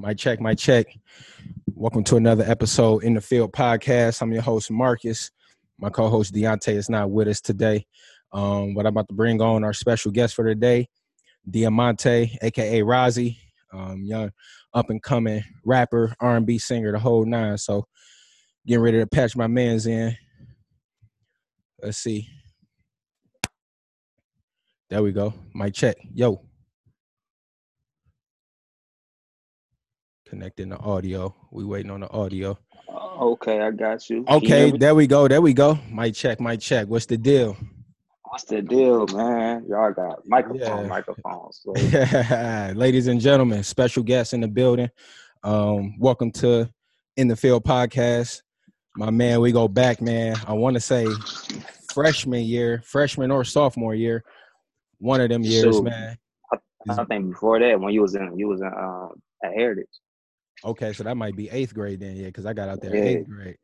My check, my check. Welcome to another episode in the field podcast. I'm your host Marcus. My co-host Deontay is not with us today. Um, but I'm about to bring on our special guest for today, Diamante, aka Rozzy, um, young up and coming rapper, R&B singer, the whole nine. So getting ready to patch my man's in. Let's see. There we go. My check. Yo. Connecting the audio. We waiting on the audio. Okay, I got you. Okay, there we go. There we go. My check. My check. What's the deal? What's the deal, man? Y'all got microphone, yeah. microphones. So. Ladies and gentlemen, special guests in the building. Um, welcome to In the Field podcast. My man, we go back, man. I want to say freshman year, freshman or sophomore year, one of them years, so, man. I, I, think before that, when you was in, you was in uh, at Heritage. Okay, so that might be eighth grade then, yeah, because I got out there yeah. eighth grade.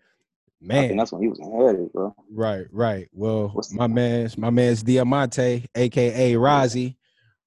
Man, that's when he was in bro. Right, right. Well, What's my man's my man's Diamante, aka Rozzy,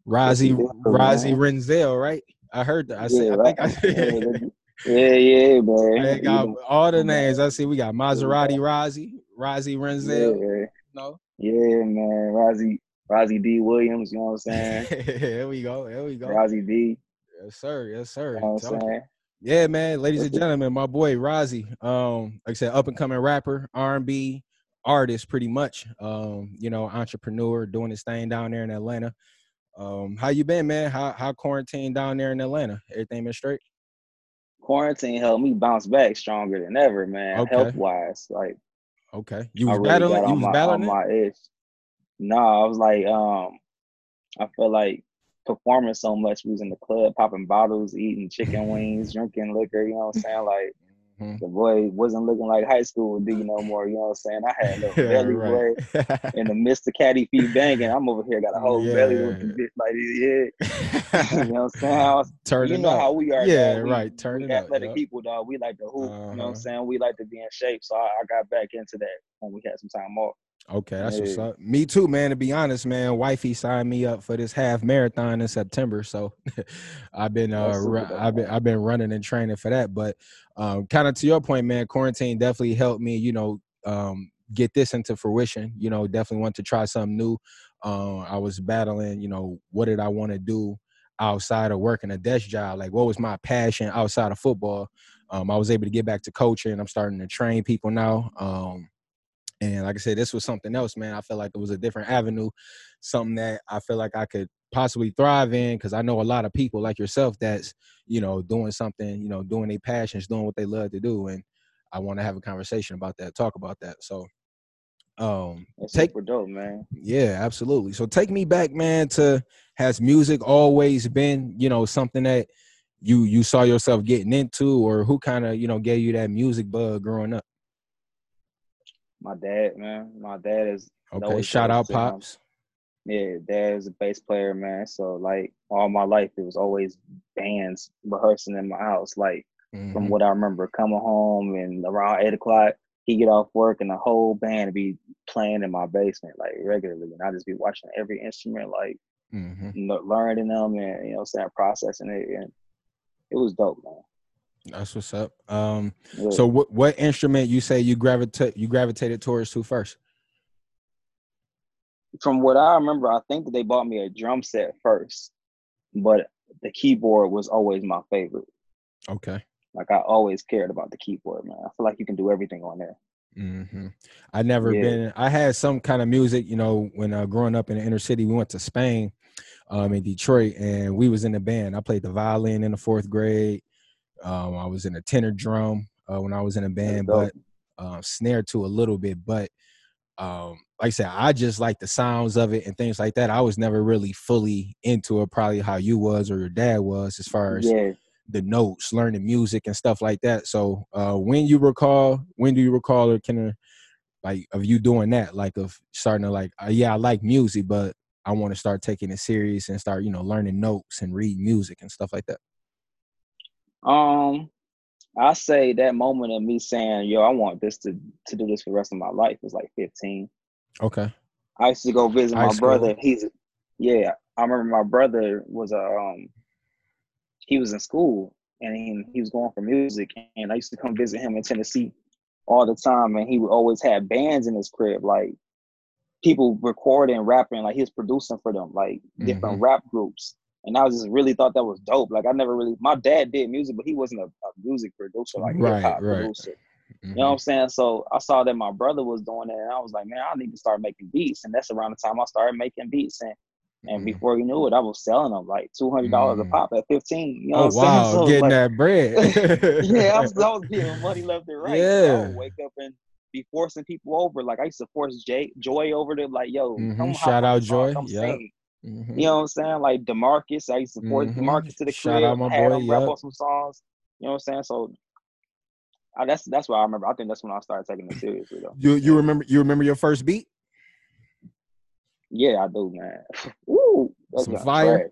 Rozzy, Rozzy Renzel, right? I heard that. I said, yeah, right. I think I Yeah, yeah, man. I got all the names. I see we got Maserati Rozzy, Rozzy Renzel. Yeah, no. Yeah, man. Rozzy, Rozzy D. Williams, you know what I'm saying? Here we go. Here we go. Rozzy D. Yes, sir. Yes, sir. You know what I'm saying? Yeah, man, ladies and gentlemen, my boy Rozzy, um, like I said, up and coming rapper, R and B artist, pretty much. Um, you know, entrepreneur, doing his thing down there in Atlanta. Um, how you been, man? How how quarantine down there in Atlanta? Everything been straight? Quarantine helped me bounce back stronger than ever, man. Okay. Health wise, like. Okay, you was really battling. You was my, battling my edge. No, I was like, um, I feel like performing so much. We was in the club popping bottles, eating chicken wings, drinking liquor, you know what I'm saying? Like mm-hmm. the boy wasn't looking like high school do no more, you know what I'm saying? I had a belly boy in the midst of Caddy feet banging. I'm over here got a whole yeah. belly looking bitch like yeah. you know what I'm saying? Was, Turn you know up. how we are. Yeah, dog. We, right. Turn we it up. Athletic people, dog. We like to hoop. Uh-huh. You know what I'm uh-huh. saying? We like to be in shape. So I, I got back into that when we had some time off. Okay, that's what's up. Me too, man. To be honest, man, wifey signed me up for this half marathon in September, so I've been uh, I've been I've been running and training for that. But um, kind of to your point, man, quarantine definitely helped me. You know, um, get this into fruition. You know, definitely want to try something new. Uh, I was battling. You know, what did I want to do outside of working a desk job? Like, what was my passion outside of football? Um, I was able to get back to coaching. I'm starting to train people now. And like I said, this was something else, man. I felt like it was a different avenue, something that I feel like I could possibly thrive in because I know a lot of people like yourself that's, you know, doing something, you know, doing their passions, doing what they love to do. And I want to have a conversation about that, talk about that. So um that's take super dope, man. Yeah, absolutely. So take me back, man, to has music always been, you know, something that you you saw yourself getting into or who kind of, you know, gave you that music bug growing up? My dad, man. My dad is okay. Shout out, pops. Yeah, dad is a bass player, man. So like all my life, it was always bands rehearsing in my house. Like mm-hmm. from what I remember, coming home and around eight o'clock, he get off work and the whole band be playing in my basement like regularly, and I just be watching every instrument, like mm-hmm. learning them and you know, saying processing it, and it was dope, man. That's what's up. Um, yeah. so what what instrument you say you gravitate you gravitated towards to first? From what I remember, I think that they bought me a drum set first, but the keyboard was always my favorite. Okay. Like I always cared about the keyboard, man. I feel like you can do everything on there. Mm-hmm. I never yeah. been. I had some kind of music, you know, when uh, growing up in the inner city. We went to Spain, um, in Detroit, and we was in the band. I played the violin in the fourth grade. Um, I was in a tenor drum uh, when I was in a band, but uh, snare too a little bit. But um, like I said, I just like the sounds of it and things like that. I was never really fully into it, probably how you was or your dad was, as far as yeah. the notes, learning music and stuff like that. So uh, when you recall, when do you recall or can like of you doing that, like of starting to like, uh, yeah, I like music, but I want to start taking it serious and start, you know, learning notes and read music and stuff like that. Um, I say that moment of me saying, "Yo, I want this to to do this for the rest of my life" was like 15. Okay. I used to go visit High my school. brother. He's yeah. I remember my brother was a um. He was in school and he, he was going for music. And I used to come visit him in Tennessee all the time, and he would always have bands in his crib, like people recording, rapping, like he was producing for them, like different mm-hmm. rap groups. And I just really thought that was dope. Like I never really, my dad did music, but he wasn't a, a music producer, like right, hip hop right. producer. Mm-hmm. You know what I'm saying? So I saw that my brother was doing it, and I was like, man, I need to start making beats. And that's around the time I started making beats. And and mm-hmm. before you knew it, I was selling them like two hundred dollars mm. a pop at fifteen. You know oh, what I'm wow, saying? So getting like, that bread. yeah, I was, I was getting money left and right. Yeah. So I would wake up and be forcing people over. Like I used to force Jay, Joy over to like, yo, mm-hmm. shout out Joy. Yeah. Mm-hmm. You know what I'm saying? Like Demarcus, I used to force mm-hmm. Demarcus to the Shout crib, out my had boy, him yep. rap on some songs. You know what I'm saying? So I, that's that's what I remember. I think that's when I started taking it seriously though. You you remember you remember your first beat? Yeah, I do, man. Ooh, that's Some fire.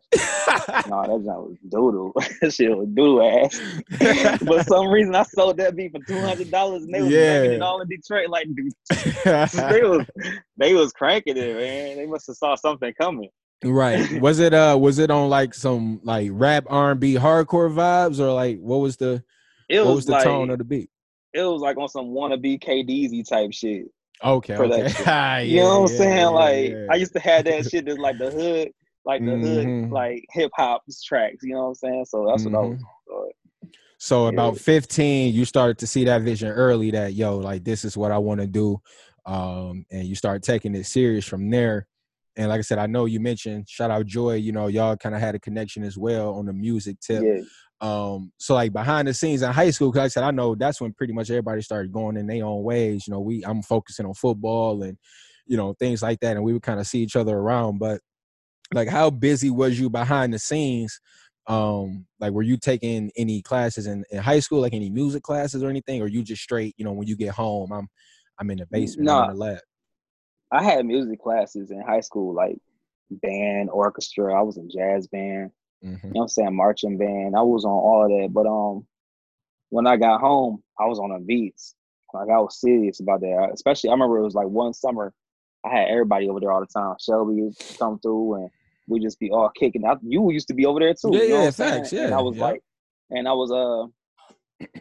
no, that was doodle. that shit was doodle ass. but some reason I sold that beat for two hundred dollars, and they was yeah. making it all in Detroit. Like, dude, they was they was cranking it, man. They must have saw something coming. Right. Was it uh was it on like some like rap R and B hardcore vibes or like what was the it what was, was the like, tone of the beat? It was like on some wannabe KDZ type shit. Okay. Okay. Yeah, you know what I'm saying? Yeah, like I used to have that shit that's like the hood, like the mm-hmm. hood, like hip hop tracks. You know what I'm saying? So that's mm-hmm. what I was. Mm-hmm. So about 15, you started to see that vision early that yo, like this is what I want to do, um, and you start taking it serious from there. And like I said, I know you mentioned shout out Joy. You know, y'all kind of had a connection as well on the music tip. Yeah. Um, so like behind the scenes in high school, cause like I said I know that's when pretty much everybody started going in their own ways. You know, we I'm focusing on football and you know things like that, and we would kind of see each other around. But like, how busy was you behind the scenes? Um, like, were you taking any classes in, in high school, like any music classes or anything, or you just straight, you know, when you get home, I'm I'm in the basement, no, in the lab. I had music classes in high school, like band, orchestra. I was in jazz band. Mm-hmm. You know what I'm saying? Marching band. I was on all of that. But um when I got home, I was on the beats. Like I was serious about that. Especially I remember it was like one summer, I had everybody over there all the time. Shelby would come through and we'd just be all kicking. out. you used to be over there too. Yeah, you know yeah, thanks. Yeah. And I was like, and I was uh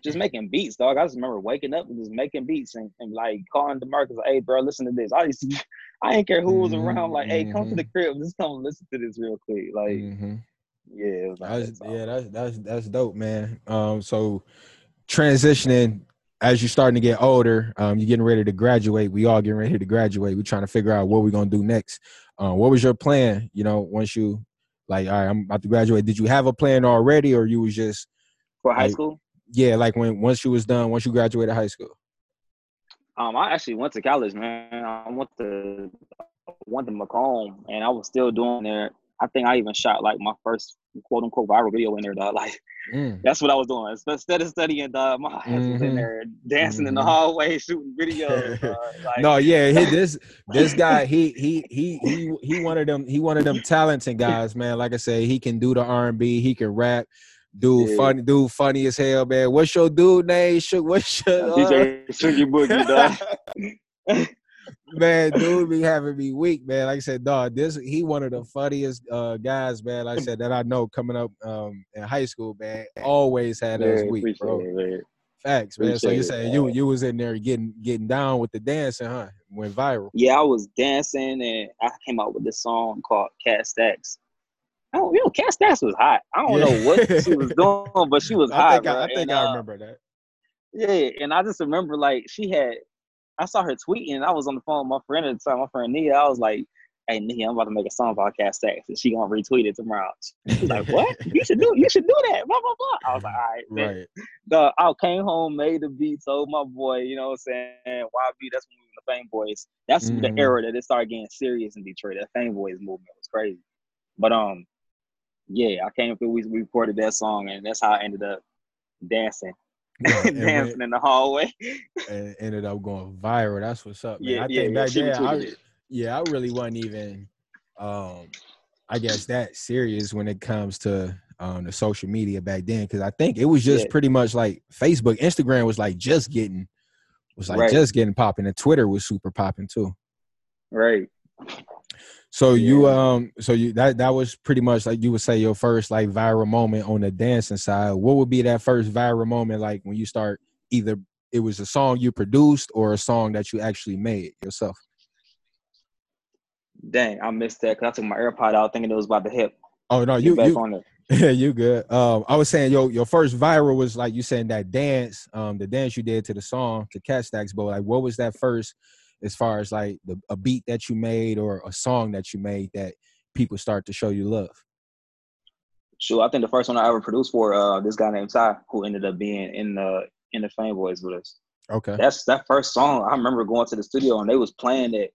just making beats, dog. I just remember waking up and just making beats and, and like calling DeMarcus, like, hey, bro, listen to this. I used to, I didn't care who was around. Like, hey, come to the mm-hmm. crib, just come listen to this real quick. Like, mm-hmm. yeah, that's, yeah, that's that's that's dope, man. Um, so transitioning as you're starting to get older, um, you're getting ready to graduate. We all getting ready to graduate. We're trying to figure out what we're gonna do next. Um, what was your plan? You know, once you like, all right, I'm about to graduate. Did you have a plan already, or you was just for high like, school? Yeah, like when once you was done, once you graduated high school? Um, I actually went to college, man. I went to went to Macomb, and I was still doing there. I think I even shot like my first quote unquote viral video in there, dog. Like mm. that's what I was doing. Instead of studying, dog, my ass mm-hmm. was in mm-hmm. there dancing mm-hmm. in the mm-hmm. hallway, shooting videos. like, no, yeah, he, this this guy, he he he he he one of them. He one of them talented guys, man. Like I said, he can do the R and B, he can rap. Dude, yeah. funny, dude, funny as hell, man. What's your dude name? Shook, what's your uh... DJ Shooky Boogie, dog? man, dude be having me weak, man. Like I said, dog, this he one of the funniest uh, guys, man. Like I said, that I know coming up um, in high school, man. Always had yeah, us weak, bro. It, Facts, man. Appreciate so you saying you you was in there getting getting down with the dancing, huh? Went viral. Yeah, I was dancing, and I came out with this song called Kat Stacks. I don't, you know, Stacks was hot. I don't yeah. know what she was doing, but she was I hot. Think I, I think and, I uh, remember that. Yeah, and I just remember like she had. I saw her tweeting. I was on the phone with my friend at the time, my friend Nia. I was like, "Hey Nia, I'm about to make a song about Kat Stacks, and she gonna retweet it tomorrow." She's like, "What? you should do. You should do that." Blah blah blah. I was like, "All right." Man. Right. The, I came home, made the beat, told my boy, you know, what I'm saying YB. That's when we were the Fame Boys. That's mm-hmm. the era that it started getting serious in Detroit. That Fame Boys movement was crazy. But um, yeah, I came through. We recorded that song, and that's how I ended up dancing, yeah, dancing in the hallway. and ended up going viral. That's what's up, man. Yeah, I think yeah, back then, I, yeah, I really wasn't even, um, I guess that serious when it comes to um the social media back then, because I think it was just yeah. pretty much like Facebook, Instagram was like just getting, was like right. just getting popping, and Twitter was super popping too. Right. So yeah. you um so you that that was pretty much like you would say your first like viral moment on the dancing side. What would be that first viral moment like when you start either it was a song you produced or a song that you actually made yourself? Dang, I missed that because I took my AirPod out thinking it was about the hip. Oh no, you you yeah, you good. Um, I was saying your your first viral was like you saying that dance, um, the dance you did to the song to Kat Stacks, but like what was that first as far as like the, a beat that you made or a song that you made that people start to show you love? Sure, I think the first one I ever produced for uh, this guy named Ty, who ended up being in the in the Fame Boys with us. Okay, that's that first song. I remember going to the studio and they was playing it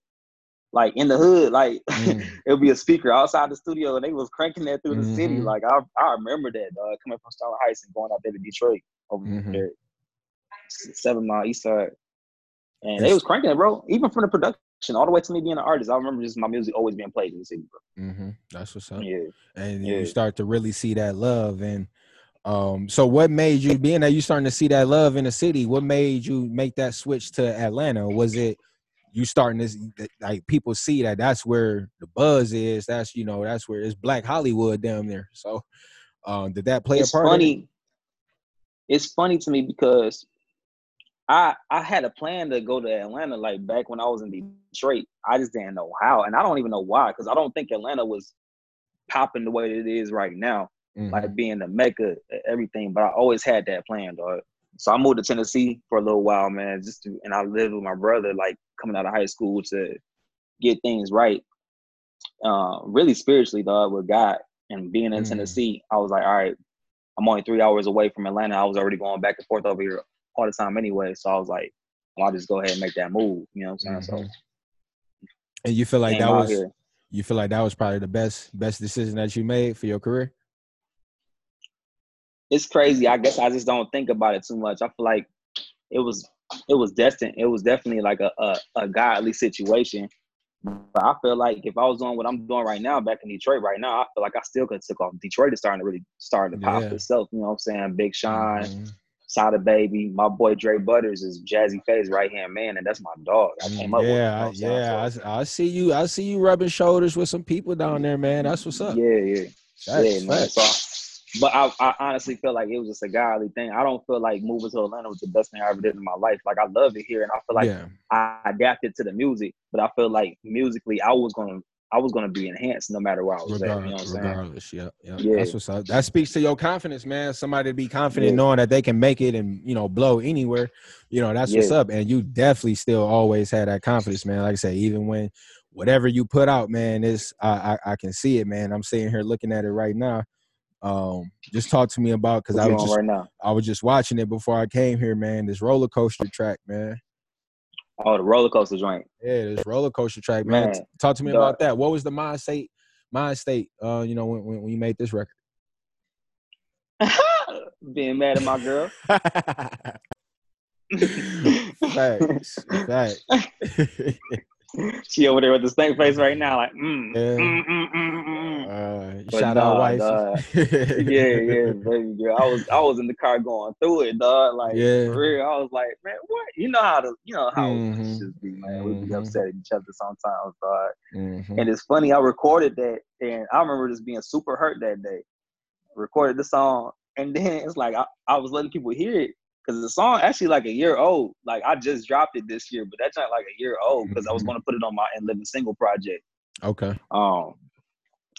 like in the hood, like mm. it'll be a speaker outside the studio and they was cranking that through mm-hmm. the city. Mm-hmm. Like I, I remember that uh, coming from Sterling Heights and going out there to Detroit over mm-hmm. there, seven mile east side. And they was cranking it, bro. Even from the production all the way to me being an artist, I remember just my music always being played in the city, bro. Mm-hmm. That's what's up. Yeah. And yeah. you start to really see that love. And um, so what made you being that you starting to see that love in the city? What made you make that switch to Atlanta? Was it you starting to like people see that that's where the buzz is. That's you know that's where it's Black Hollywood down there. So um, did that play it's a part? Funny. It's funny to me because I I had a plan to go to Atlanta like back when I was in Detroit. I just didn't know how, and I don't even know why because I don't think Atlanta was popping the way it is right now, mm-hmm. like being the mecca, everything. But I always had that plan, dog. So I moved to Tennessee for a little while, man. Just to, and I lived with my brother, like coming out of high school to get things right. Uh, really spiritually, dog, with God and being in mm-hmm. Tennessee, I was like, all right, I'm only three hours away from Atlanta. I was already going back and forth over here all the time anyway. So I was like, well, I'll just go ahead and make that move. You know what I'm saying? Mm-hmm. So and you feel like that was here. you feel like that was probably the best best decision that you made for your career? It's crazy. I guess I just don't think about it too much. I feel like it was it was destined. It was definitely like a, a, a godly situation. But I feel like if I was doing what I'm doing right now back in Detroit right now, I feel like I still could have took off. Detroit is starting to really start to pop yeah. itself. You know what I'm saying? Big Sean, mm-hmm. Sada Baby, my boy Dre Butters is Jazze Pha's right hand man, and that's my dog. I came up yeah, with him, yeah, so. I, I, see you. I see you rubbing shoulders with some people down there, man. That's what's up. Yeah, yeah, That's yeah, man. So, but I, I, honestly feel like it was just a godly thing. I don't feel like moving to Atlanta was the best thing I ever did in my life. Like I love it here, and I feel like yeah. I adapted to the music, but I feel like musically I was gonna I was gonna be enhanced no matter where I was regardless, at. You know what I'm saying? regardless, yeah, yeah, yeah. That's what's up. That speaks to your confidence, man. Somebody to be confident yeah. knowing that they can make it and you know blow anywhere. You know that's yeah. what's up. And you definitely still always had that confidence, man. Like I said, even when whatever you put out, man, is I, I, I can see it, man. I'm sitting here looking at it right now. Um, just talk to me about because I was just right. I was just watching it before I came here, man. This roller coaster track, man. Oh, the roller coaster joint. Yeah, this roller coaster track, man. man Talk to me about that. What was the mind state? Mind state. Uh, you know, when when, when you made this record. Being mad at my girl. Facts. Facts. she over there with the stank face right now, like, mm, yeah. mm, mm, mm, mm. Uh, shout out, wife. yeah, yeah, baby girl. I was, I was in the car going through it, dog. Like, yeah. for real, I was like, man, what? You know how to, you know how mm-hmm. just be, man. We be mm-hmm. upset at each other sometimes, dog. Mm-hmm. And it's funny, I recorded that, and I remember just being super hurt that day. Recorded the song, and then it's like I, I was letting people hear it, because the song actually like a year old. Like I just dropped it this year, but that's not like a year old because I was mm-hmm. going to put it on my and living single project. Okay. Um,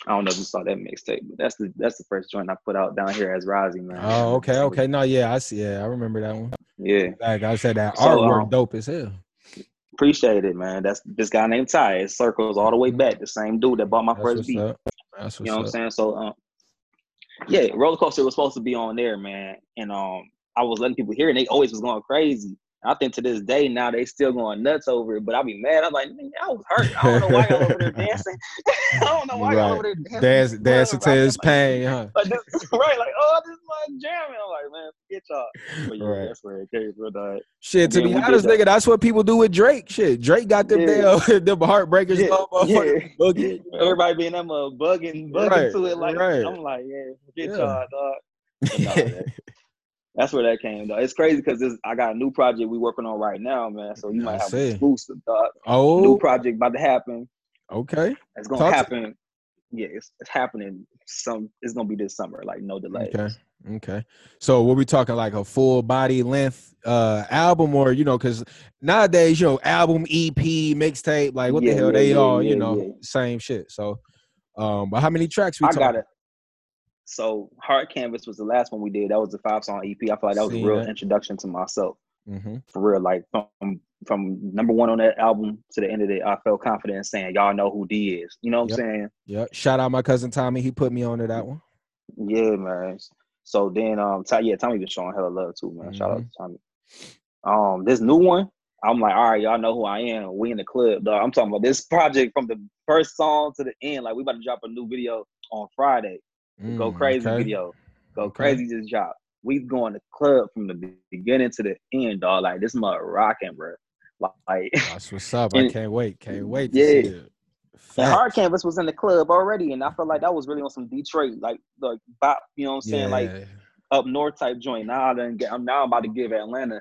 I don't know if you saw that mixtape, but that's the that's the first joint I put out down here as Rozzy, man. Oh, okay, okay. No, yeah, I see. Yeah, I remember that one. Yeah. Like I said, that so, artwork um, dope as hell. Appreciate it, man. That's this guy named Ty. It circles all the way mm-hmm. back. The same dude that bought my that's first beat. Up. That's you know what I'm saying? So, um, yeah, roller coaster was supposed to be on there, man, and um, I was letting people hear it and they always was going crazy. I think to this day now they still going nuts over it, but I'll be mad. I'm like, I was hurt. I don't know why y'all over there dancing. I don't know why right. y'all over there dancing. Dance, dancing to his pain, huh? Like this, right, like, oh, this is my jam. I'm like, man, forget y'all. But yeah, right. that's where it came from. Dog. Shit, to be honest, nigga, that's what people do with Drake. Shit, Drake got them yeah. damn, them heartbreakers. Yeah. yeah. Bugging. Everybody being them uh, bugging, bugging right. to it. Like, right. I'm like, yeah, forget yeah. y'all, dog that's where that came though. It's crazy because I got a new project we working on right now, man. So you might have an exclusive, dog. Oh, new project about to happen. Okay. It's gonna Talk happen. To- yeah, it's, it's happening. Some it's gonna be this summer, like no delay. Okay. Okay. So we'll be talking like a full body length uh album or you know, because nowadays, you know, album, EP, mixtape, like what yeah, the hell, yeah, they yeah, all, you know, same shit. So um, but how many tracks we I got it. So Hard Canvas was the last one we did. That was the five song EP. I feel like that was a real introduction to myself. Mm-hmm. For real, like from from number one on that album to the end of it, I felt confident in saying, "Y'all know who D is." You know what yep. I'm saying? Yeah. Shout out my cousin Tommy. He put me on to that one. Yeah, man. So then, um, T- yeah, Tommy been showing hella love too, man. Mm-hmm. Shout out to Tommy. Um, this new one, I'm like, all right, y'all know who I am. We in the club, dog. I'm talking about this project from the first song to the end. Like, we about to drop a new video on Friday. Mm, Go crazy okay. video. Go okay. crazy just drop. We going to club from the beginning to the end, dog. Like this mother rocking, bro. Like that's what's up. I can't wait. Can't wait. yeah. And Hard Canvas was in the club already, and I felt like that was really on some Detroit, like like bop, you know what I'm saying, yeah. like up north type joint. Now I didn't get. I'm now about to give Atlanta,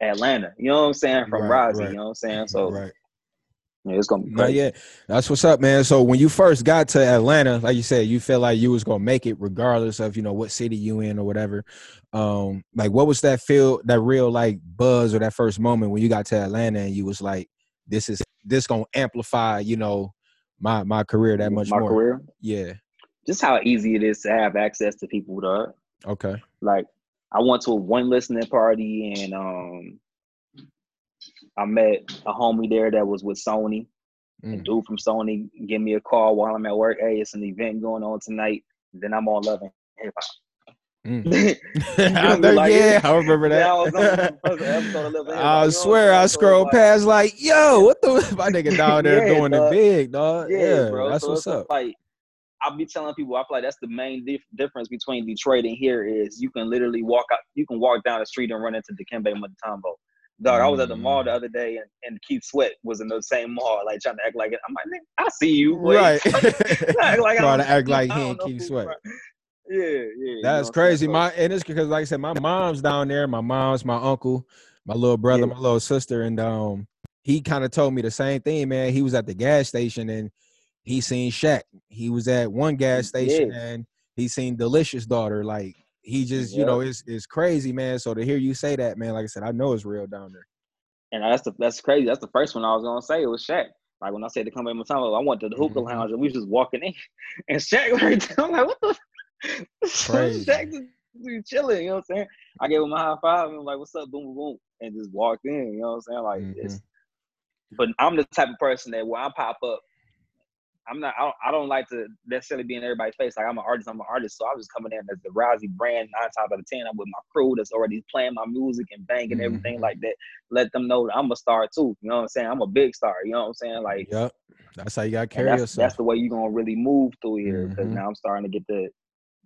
Atlanta. You know what I'm saying from right. Right. You know what I'm saying. So right. Yeah, it's gonna be great. yeah, that's what's up, man. So when you first got to Atlanta, like you said, you felt like you was gonna make it regardless of you know what city you in or whatever. Um, like what was that feel, that real like buzz or that first moment when you got to Atlanta and you was like, this is this gonna amplify, you know, my my career that much my more. career. Yeah. Just how easy it is to have access to people, dog. Okay. Like I went to a one listening party and um I met a homie there that was with Sony. Mm. A dude from Sony give me a call while I'm at work. Hey, it's an event going on tonight. Then I'm on loving hip hop. Mm. like, yeah, I remember that. I, I swear, I scroll past like, yo, what the my nigga down there yeah, doing dog. it big, dog. Yeah, yeah bro. That's so what's up. Like, I'll be telling people, I feel like that's the main dif- difference between Detroit and here is you can literally walk out, you can walk down the street and run into Dikembe Mutombo. Dog, I was at the mall the mm. other day and, and Keith Sweat was in the same mall, like trying to act like it. I'm like, I see you. Right. like, trying to act like he ain't Keith Sweat. Yeah, yeah. That's crazy. My and it's because like I said, my mom's down there, my mom's my uncle, my little brother, yeah. my little sister, and um he kind of told me the same thing, man. He was at the gas station and he seen Shaq. He was at one gas station yeah. and he seen Ludacris daughter. Like he just, you know, it's it's crazy, man. So to hear you say that, man, like I said, I know it's real down there. And that's the that's crazy. That's the first one I was gonna say. It was Shaq. Like when I said to come in my time, I went to the hookah mm-hmm. lounge and we was just walking in, and Shaq right there. I'm like, what the? Crazy. Shaq just chilling. You know what I'm saying? I gave him a high five and I'm like, what's up? Boom, boom, boom, and just walked in. You know what I'm saying? Like mm-hmm. it's. But I'm the type of person that when I pop up, I'm not. I don't, I don't, like to necessarily be in everybody's face. Like I'm an artist. I'm an artist. So I was coming in as the Rozzy brand nine times out of ten. I'm with my crew that's already playing my music and banging mm-hmm. everything like that. Let them know that I'm a star too. You know what I'm saying? I'm a big star. You know what I'm saying? Like, yep. That's how you got to carry that's, yourself. That's the way you're gonna really move through here. Because mm-hmm. now I'm starting to get the.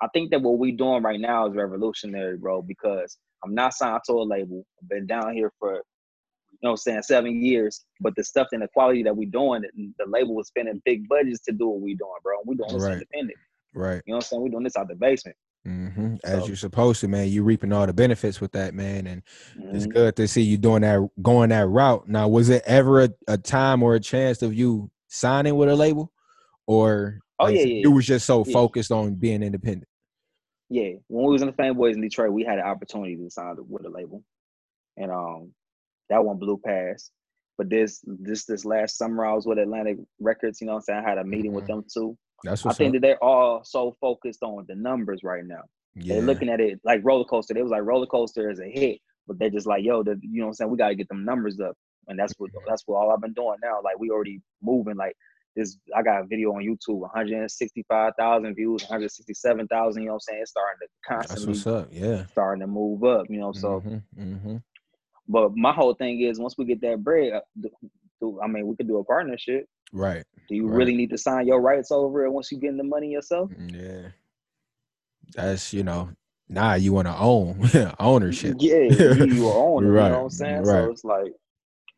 I think that what we doing right now is revolutionary, bro. Because I'm not signed to a label. I've been down here for you know, what I'm saying seven years. But the stuff and the quality that we're doing, the label was spending big budgets to do what we're doing, bro. We're doing this right. independent. Right. You know what I'm saying? We're doing this out the basement. Mm-hmm. As so. you're supposed to, man. You're reaping all the benefits with that, man, and mm-hmm. it's good to see you doing that, going that route. Now, was it ever a, a time or a chance of you signing with a label, or oh like, yeah, yeah, you was just so yeah. focused on being independent? Yeah, when we was in the Fame Boys in Detroit, we had an opportunity to sign with a label, and um, that one blew past. But this this this last summer I was with Atlantic Records, you know I'm saying? I had a meeting mm-hmm. with them too. That's I think up. that they're all so focused on the numbers right now. Yeah. They're looking at it like roller coaster. They was like roller coaster is a hit, but they're just like, yo, the, you know what I'm saying? We gotta get them numbers up. And that's what mm-hmm. that's what all I've been doing now. Like we already moving like this I got a video on YouTube, 165,000 views, 167,000, you know what I'm saying? It's starting to constantly That's what's up, yeah. Starting to move up, you know. So mm-hmm, mm-hmm. But my whole thing is once we get that bread, uh, I mean, we could do a partnership. Right. Do you right. really need to sign your rights over it once you get the money yourself? Mm, yeah. That's you know, nah, you want to own ownership. Yeah, you, you own it. right. You know what I'm saying? Right. So it's like,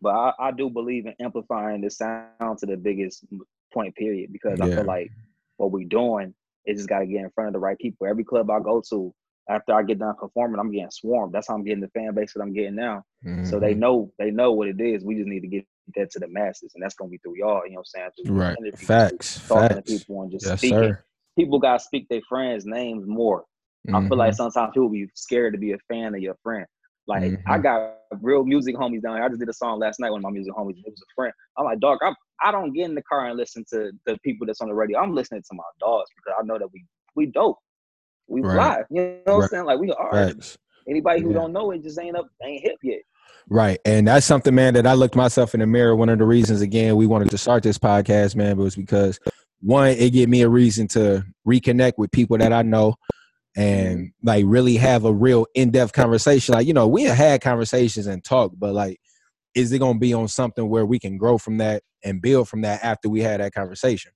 but I, I do believe in amplifying the sound to the biggest point period because yeah. I feel like what we're doing is just got to get in front of the right people. Every club I go to, after I get done performing, I'm getting swarmed. That's how I'm getting the fan base that I'm getting now. Mm-hmm. So they mm-hmm. know they know what it is. We just need to get that to the masses, and that's gonna be through y'all. You know what I'm saying? right. Facts. Talking Facts. to people and just yes, speaking. sir. People gotta speak their friends' names more. I feel like Mhm. sometimes people be scared to be a fan of your friend. Like I Mhm. got real music homies down here. I just did a song last night with my music homies. It was a friend. I'm like, dog, I I don't get in the car and listen to the people that's on the radio. I'm listening to my dogs because I know that we we dope. We Right. fly. You know what I'm saying? Like we are. Facts. Anybody who Yeah. don't know it just ain't up, ain't hip yet. Right. And that's something, man, that I looked myself in the mirror. One of the reasons, again, we wanted to start this podcast, man, was because one, it gave me a reason to reconnect with people that I know and mm-hmm. like really have a real in-depth conversation. Like, you know, we have had conversations and talk, but like, is it gonna be on something where we can grow from that and build from that after we had that conversation?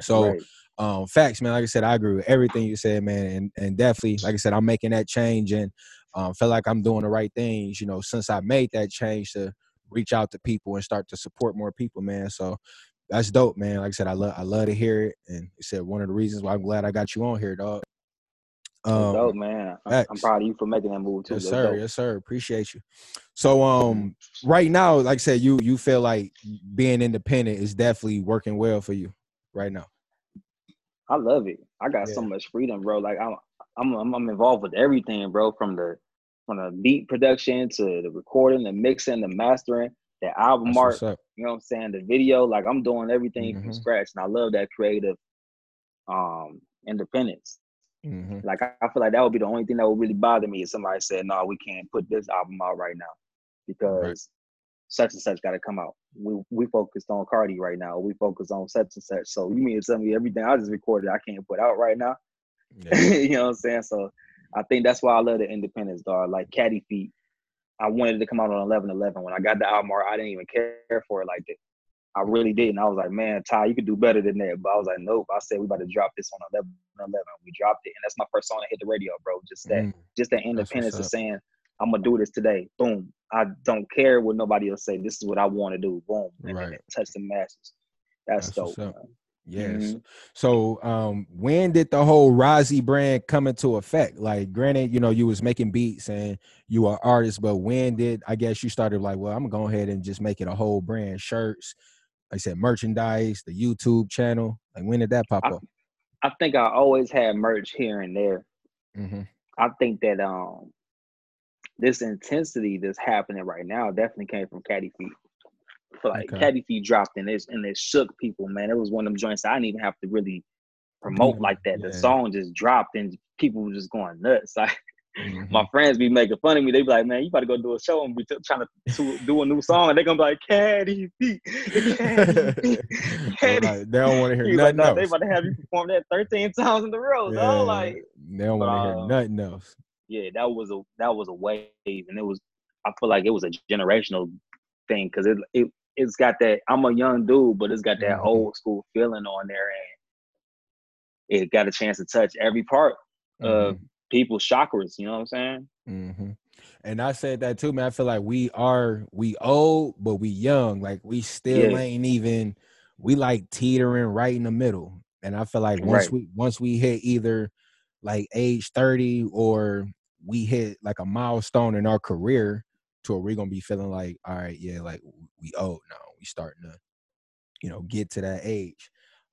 So Right. Um facts man. Like i said i agree with everything you said man and and definitely like i said i'm making that change and um feel like i'm doing the right things you know since i made that change to reach out to people and start to support more people man. So that's dope man. Like i said i love i love to hear it and you said one of the reasons why i'm glad i got you on here dog That's um dope, man. I'm, I'm proud of you for making that move too. yes sir dope. yes sir. Appreciate you. So um right now like i said you you feel like being independent is definitely working well for you right now I love it. I got so much freedom, bro. Like I'm, I'm, I'm, I'm involved with everything, bro. From the, from the beat production to the recording, the mixing, the mastering, the album art. You know what I'm saying? The video, like I'm doing everything from Mhm. scratch, and I love that creative, um, independence. hmm Like I, I feel like that would be the only thing that would really bother me if somebody said, "No, we can't put this album out right now because such and such got to come out." We we focused on Cardi right now. We focus on such and such. So you mean to tell me everything I just recorded I can't put out right now? yeah. you know what I'm saying? So I think that's why I love the independence, dog. Like Caddy Feet, I wanted it to come out on 11-11. When I got the album I didn't even care for it like that. I really didn't. I was like, man, Ty, you could do better than that. But I was like, nope. I said we about to drop this on 11 11. We dropped it, and that's my first song that hit the radio, bro. Just that, Mm. just that independence of saying, I'm gonna do this today. Boom. I don't care what nobody else say. This is what I want to do. Boom. And Right. touch the masses. That's, That's dope. Yes. Mhm. So um when did the whole Rozzy brand come into effect? Like granted, you know, you was making beats and you were artist, but when did I guess you started like, well, I'm gonna go ahead and just make it a whole brand, shirts, like I said, merchandise, the YouTube channel. Like when did that pop I- up? I think I always had merch here and there. Mm-hmm. I think that um this intensity that's happening right now definitely came from Caddy Feet. Like Okay. Caddy Feet dropped and it and it shook people, man. It was one of them joints I didn't even have to really promote like that. The Yeah. song just dropped and people were just going nuts. Like Mhm. my friends be making fun of me. They be like, "Man, you about to go do a show and be t- trying to, to do a new song." And they gonna be like, "Caddy Feet, Caddy Feet, Caddy." Right. They don't want to hear He was like, nothing "No, they else. about to have you perform that 13 times in the row." Yeah, dog. Like, they don't want to hear uh, nothing else. Yeah, that was a that was a wave, and it was. I feel like it was a generational thing because it it it's got that. I'm a young dude, but it's got that Mhm. old school feeling on there, and it got a chance to touch every part of people's chakras. You know what I'm saying? hmm And I said that too, man. I feel like we are we old, but we young. Like we still Yeah. ain't even we like teetering right in the middle. And I feel like once Right. we once we hit either like age 30 or we hit like a milestone in our career to where we're gonna be feeling like, all right, yeah, like we old now. We starting to, you know, get to that age.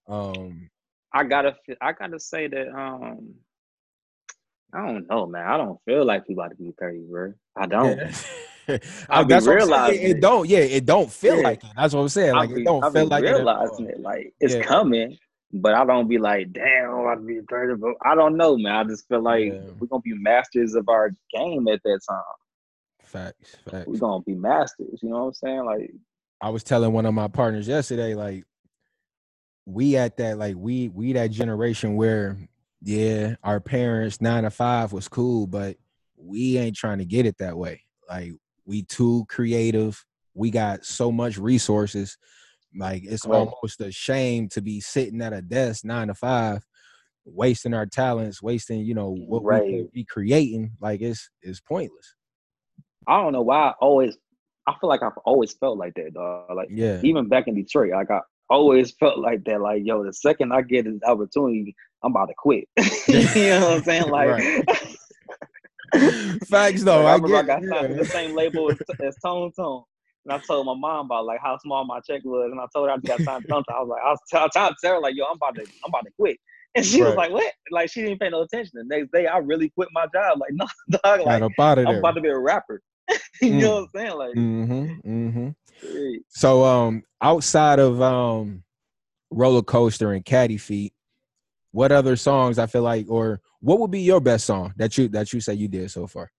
Um I gotta I gotta say that um I don't know, man. I don't feel like we about to be 30, bro. I don't. yeah. I I, be that's what I'm saying. realizing It, it. it don't, yeah, it don't feel Yeah. like it. That's what I'm saying. Like be, it don't I feel like realizing all. it. Like it's Yeah. coming, but I don't be like, damn, to be 30. But I don't know, man. I just feel like Yeah. we're gonna be masters of our game at that time. Facts, facts. We're gonna be masters. You know what I'm saying? Like, I was telling one of my partners yesterday, like we at that, like we we that generation where, yeah, our parents nine to five was cool, but we ain't trying to get it that way. Like we too creative. We got so much resources. Like it's Right. almost a shame to be sitting at a desk nine to five, wasting our talents, wasting you know what we Right. could be creating. Like it's it's pointless. I don't know why I always I feel like I've always felt like that, dog. Like Yeah, even back in Detroit, like I always felt like that. Like, yo, the second I get an opportunity, I'm about to quit. you know what I'm saying? Like, Facts though. I I, remember I get got it, signed the same label as, as Tone Tone. And I told my mom about like how small my check was, and I told her I just got signed to. I was like, I was, t- trying to like, yo, I'm about to, I'm about to quit. And she right. was like, "What?" Like she didn't pay no attention. The next day, I really quit my job. Like, no, dog. Like, I'm about to be a rapper. you mm. know what I'm saying? Like, mm-hmm, mm-hmm. so um, outside of um, roller coaster and caddy feet, what other songs I feel like, or what would be your best song that you that you say you did so far?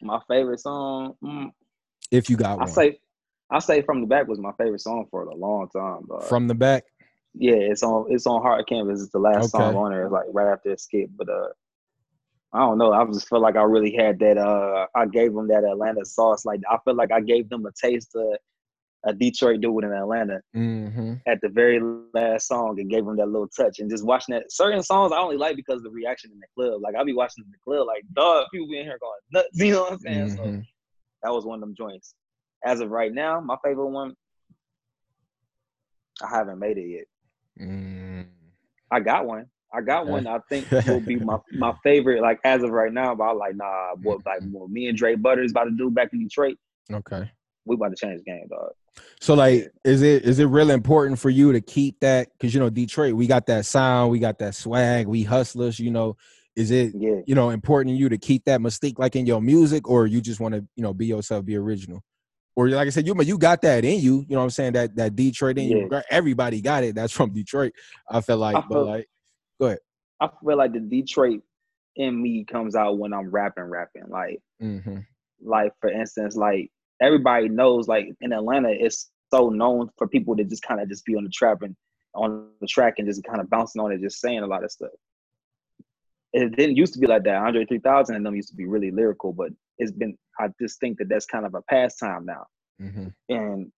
My favorite song, mm, if you got I one. say, I say from the back was my favorite song for a long time. Dog. From the back. Yeah, it's on it's on Hard Canvas. It's the last okay. song on there. It's like right after Skip, but uh, I don't know. I just feel like I really had that. Uh, I gave them that Atlanta sauce. Like I feel like I gave them a taste of a Detroit dude in Atlanta mm-hmm. at the very last song and gave them that little touch. And just watching that certain songs I only like because of the reaction in the club. Like I'll be watching in the club, like dog, people be in here going nuts. You know what I'm saying? Mm-hmm. So that was one of them joints. As of right now, my favorite one, I haven't made it yet. Mm. I got one. I got one. I think will be my, my favorite. Like as of right now, but I like nah. What like what me and Dre Butters about to do back in Detroit. Okay. We about to change the game, dog. So like, is it is it really important for you to keep that? Because you know Detroit, we got that sound, we got that swag, we hustlers. You know, is it yeah. you know important to you to keep that mystique like in your music, or you just want to you know be yourself, be original? Or like I said, you you got that in you. You know what I'm saying? That that Detroit in yeah. you. Everybody got it. That's from Detroit. I feel like, I feel, but like, go ahead. I feel like the Detroit in me comes out when I'm rapping, rapping. Like, mm-hmm. like for instance, like everybody knows, like in Atlanta, it's so known for people to just kind of just be on the trap and on the track and just kind of bouncing on it, just saying a lot of stuff. It didn't used to be like that. Andre 3000 and them used to be really lyrical, but it's been I just think that that's kind of a pastime now. Mm-hmm. And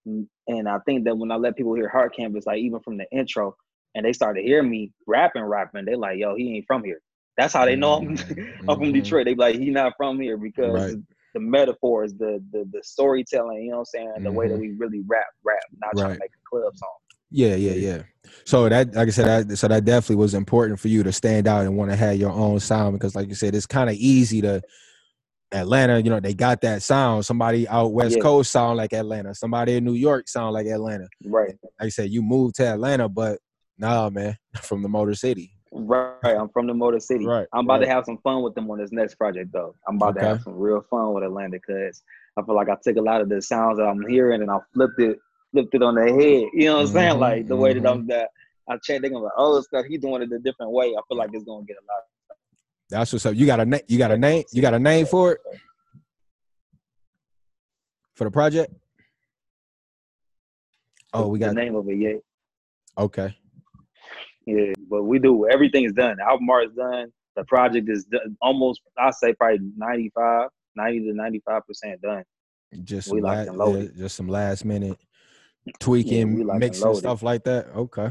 and I think that when I let people hear Hard Canvas, like even from the intro, and they start to hear me rapping, rapping, they like, yo, he ain't from here. That's how they know I'm, mm-hmm. I'm from Detroit. They like, he not from here because right. the metaphors, the, the the storytelling, you know what I'm saying, the mm-hmm. way that mm-hmm. we really rap, rap, not right. trying to make a club song. Yeah, yeah, yeah. So that, like I said, that, so that definitely was important for you to stand out and want to have your own sound because, like you said, it's kind of easy to Atlanta, you know, they got that sound. Somebody out West yeah. Coast sound like Atlanta. Somebody in New York sound like Atlanta. Right. Like I said, you moved to Atlanta, but nah, man, from the Motor City. Right. I'm from the Motor City. Right. I'm about right. to have some fun with them on this next project, though. I'm about okay. to have some real fun with Atlanta because I feel like I took a lot of the sounds that I'm hearing and I flipped it, flipped it on their head. You know what I'm mm-hmm, saying? Like the mm-hmm. way that I'm mm-hmm. that I check, they're gonna be like, oh, stuff he's doing it a different way. I feel like it's gonna get a lot. That's what's up. You got a name. You got a name. You got a name for it for the project? Oh, we got the name of it yet. Okay. Yeah, but we do everything is done. The album art is done. The project is done, almost I say probably 95, 90 to 95 percent done. Just we like yeah, just some last minute tweaking, yeah, mixing stuff like that. Okay.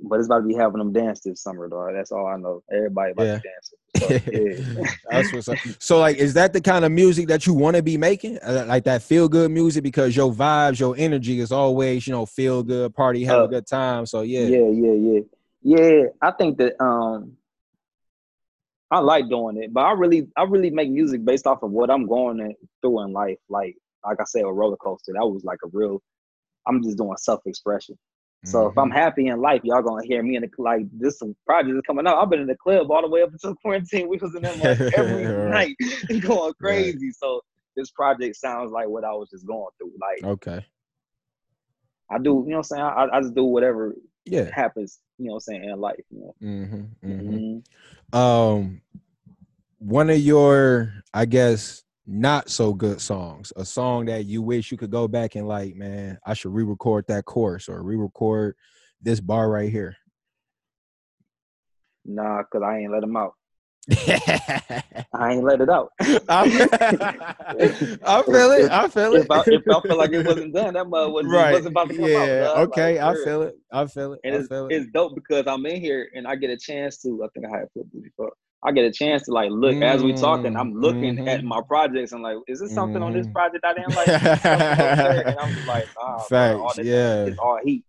But it's about to be having them dance this summer, though. That's all I know. Everybody about yeah. to dance. So, yeah. That's what's up. So, like, is that the kind of music that you want to be making? Uh, like that feel good music because your vibes, your energy is always, you know, feel good, party, have uh, a good time. So, yeah. Yeah, yeah, yeah. Yeah, I think that um I like doing it, but I really I really make music based off of what I'm going through in life. Like like I said, a roller coaster. That was like a real I'm just doing self expression. So mm-hmm. if I'm mm-hmm. happy in life, y'all gonna hear me in the like this project is coming out. I've been in the club all the way up until quarantine. We was in there like every night going crazy. Right. So this project sounds like what I was just going through. Like okay, I do. You know what I'm saying? I, I just do whatever yeah happens. You know what I'm saying in life. You know? mm-hmm, mm-hmm. mm-hmm. Um, one of your, I guess, not so good songs, a song that you wish you could go back and like, man, I should re-record that chorus or re-record this bar right here? Nah, cause I ain't let them out. I ain't let it out. I feel it. I feel it. If I, if I feel like it wasn't done, that mud wasn't, right. wasn't about to come yeah. out. Okay, like, I feel it. I feel it. And I it's, it. it's dope because I'm in here and I get a chance to. I think I had put before. I get a chance to like look mm-hmm. as we talking. I'm looking mm-hmm. at my projects and like, is this something mm-hmm. on this mm-hmm. project I didn't like? and I'm just like, ah, Facts, all yeah, it's all heat.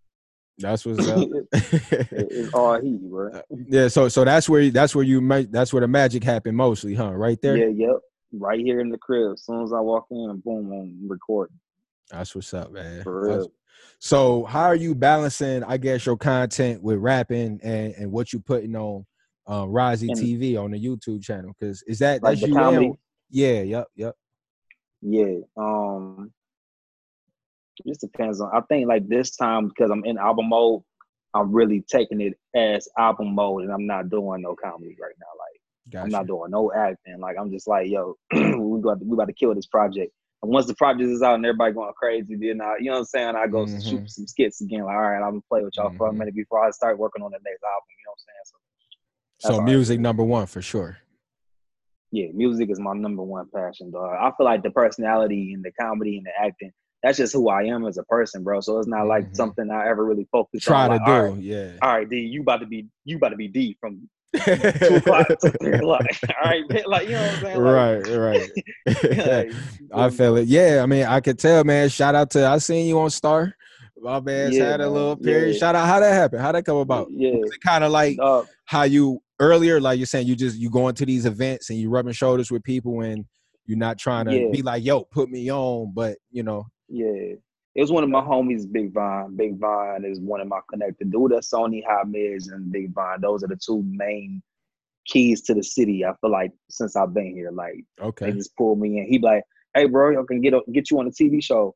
That's what's up. it's all heat, bro. Yeah, so so that's where that's where you make that's where the magic happened mostly, huh? Right there. Yeah, yep. Right here in the crib. As soon as I walk in, boom, I'm recording. That's what's up, man. For real. So how are you balancing, I guess, your content with rapping and, and what you putting on Rozzy TV on the YouTube channel? Cause is that like that's you comedy? yeah, yep, yep. Yeah. Um just depends on I think like this time because I'm in album mode, I'm really taking it as album mode and I'm not doing no comedy right now. Like Gotcha. I'm not doing no acting. Like I'm just like, yo, we got we about to kill this project. And once the project is out and everybody going crazy, then I, you know what I'm saying? I go Mhm. shoot some skits again. Like, all right, I'm gonna play with y'all for a Mhm. minute before I start working on the next album. You know what I'm saying? So that's so music do. number one for sure. yeah, music is my number one passion, dog. I feel like the personality and the comedy and the acting, that's just who I am as a person, bro. So it's not like Mhm. something I ever really focus Try on. to like, do, right, yeah. all right, D, you about to be you about to be D from two o'clock to three o'clock. All right, like you know what I'm saying? Like, right, right. like, I feel it. Yeah, I mean, I could tell, man. Shout out to I seen you on Star. My man's Yeah, had a little period. Yeah. Shout out how that happened. How that come about? Yeah, kind of like dog. how you earlier, like you're saying, you just you go into these events and you rubbing shoulders with people and you're not trying to Yeah. be like, yo, put me on, but you know, Yeah. It was one of my homies, Big Vine. Big Vine is one of my connected dude. Sony High Mids and Big Vine. Those are the two main keys to the city. I feel like since I've been here, like okay, they just pulled me in. He be like, "Hey, bro, I can get get you on a TV show.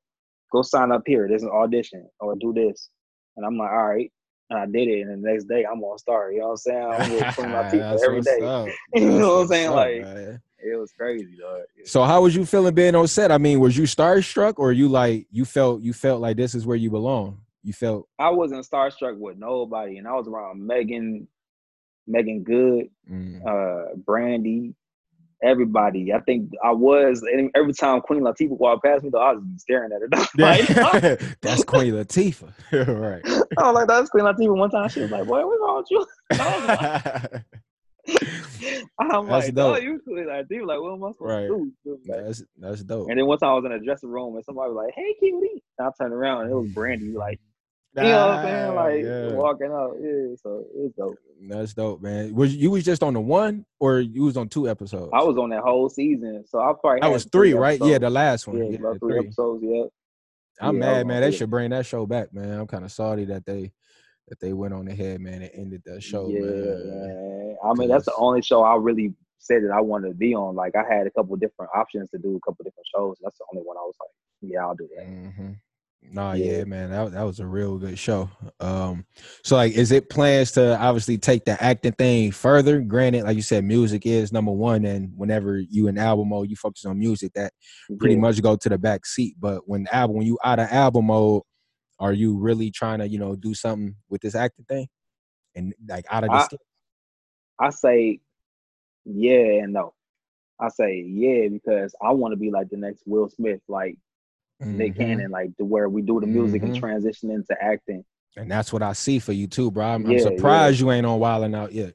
Go sign up here. There's an audition or do this." And I'm like, "All right." And I did it, and the next day I'm on Star. You know what I'm saying? I'm with putting my people every day. You know what I'm saying? up, Like- man. It was crazy, dog. So how was you feeling being on set? I mean, was you starstruck or you like you felt you felt like this is where you belong? You felt I wasn't starstruck with nobody, and I was around Megan, Meagan Good, mm, uh, Brandy, everybody. I think I was, and every time Queen Latifah walked past me, though, I was staring at her. like, That's Queen Latifah. right. I was like, "That's Queen Latifah." One time, she was like, "Boy, what's wrong with you?" I was like, I'm That's like, dope. "Oh, you Queen Latifah? Like, what am I supposed Right. to do?" Like, that's that's dope. and then one time I was in a dressing room and somebody was like, "Hey, cutie," and I turned around and it was Brandy. Like, you know what I'm saying? Like yeah. walking out. Yeah, so it's dope. That's dope, man. Was you was just on the one or you was on two episodes? I was on that whole season, so I probably That was three, right? Yeah, the last one. yeah, Yeah, about three, three. episodes. Yeah, I'm Yeah, mad, man. They should bring that show back, man. I'm kind of sorry that they that they went on ahead, man, and ended that show, yeah, man. I mean, that's the only show I really said that I wanted to be on. Like, I had a couple different options to do a couple different shows. That's the only one I was like, yeah, I'll do that. hmm Nah, yeah. Yeah. man, that that was a real good show. Um, so like, is it plans to obviously take the acting thing further? Granted, like you said, music is number one, and whenever you in album mode, you focus on music. That pretty Yeah. much go to the back seat. But when album, when you out of album mode, are you really trying to, you know, do something with this acting thing? And like out of I- this, I say yeah and no. I say yeah because I want to be like the next Will Smith, like Nick Mhm. Cannon, like to where we do the music and Mhm. transition into acting. and that's what I see for you too, bro. I'm, I'm Yeah, surprised you ain't on Wild 'N Out yet.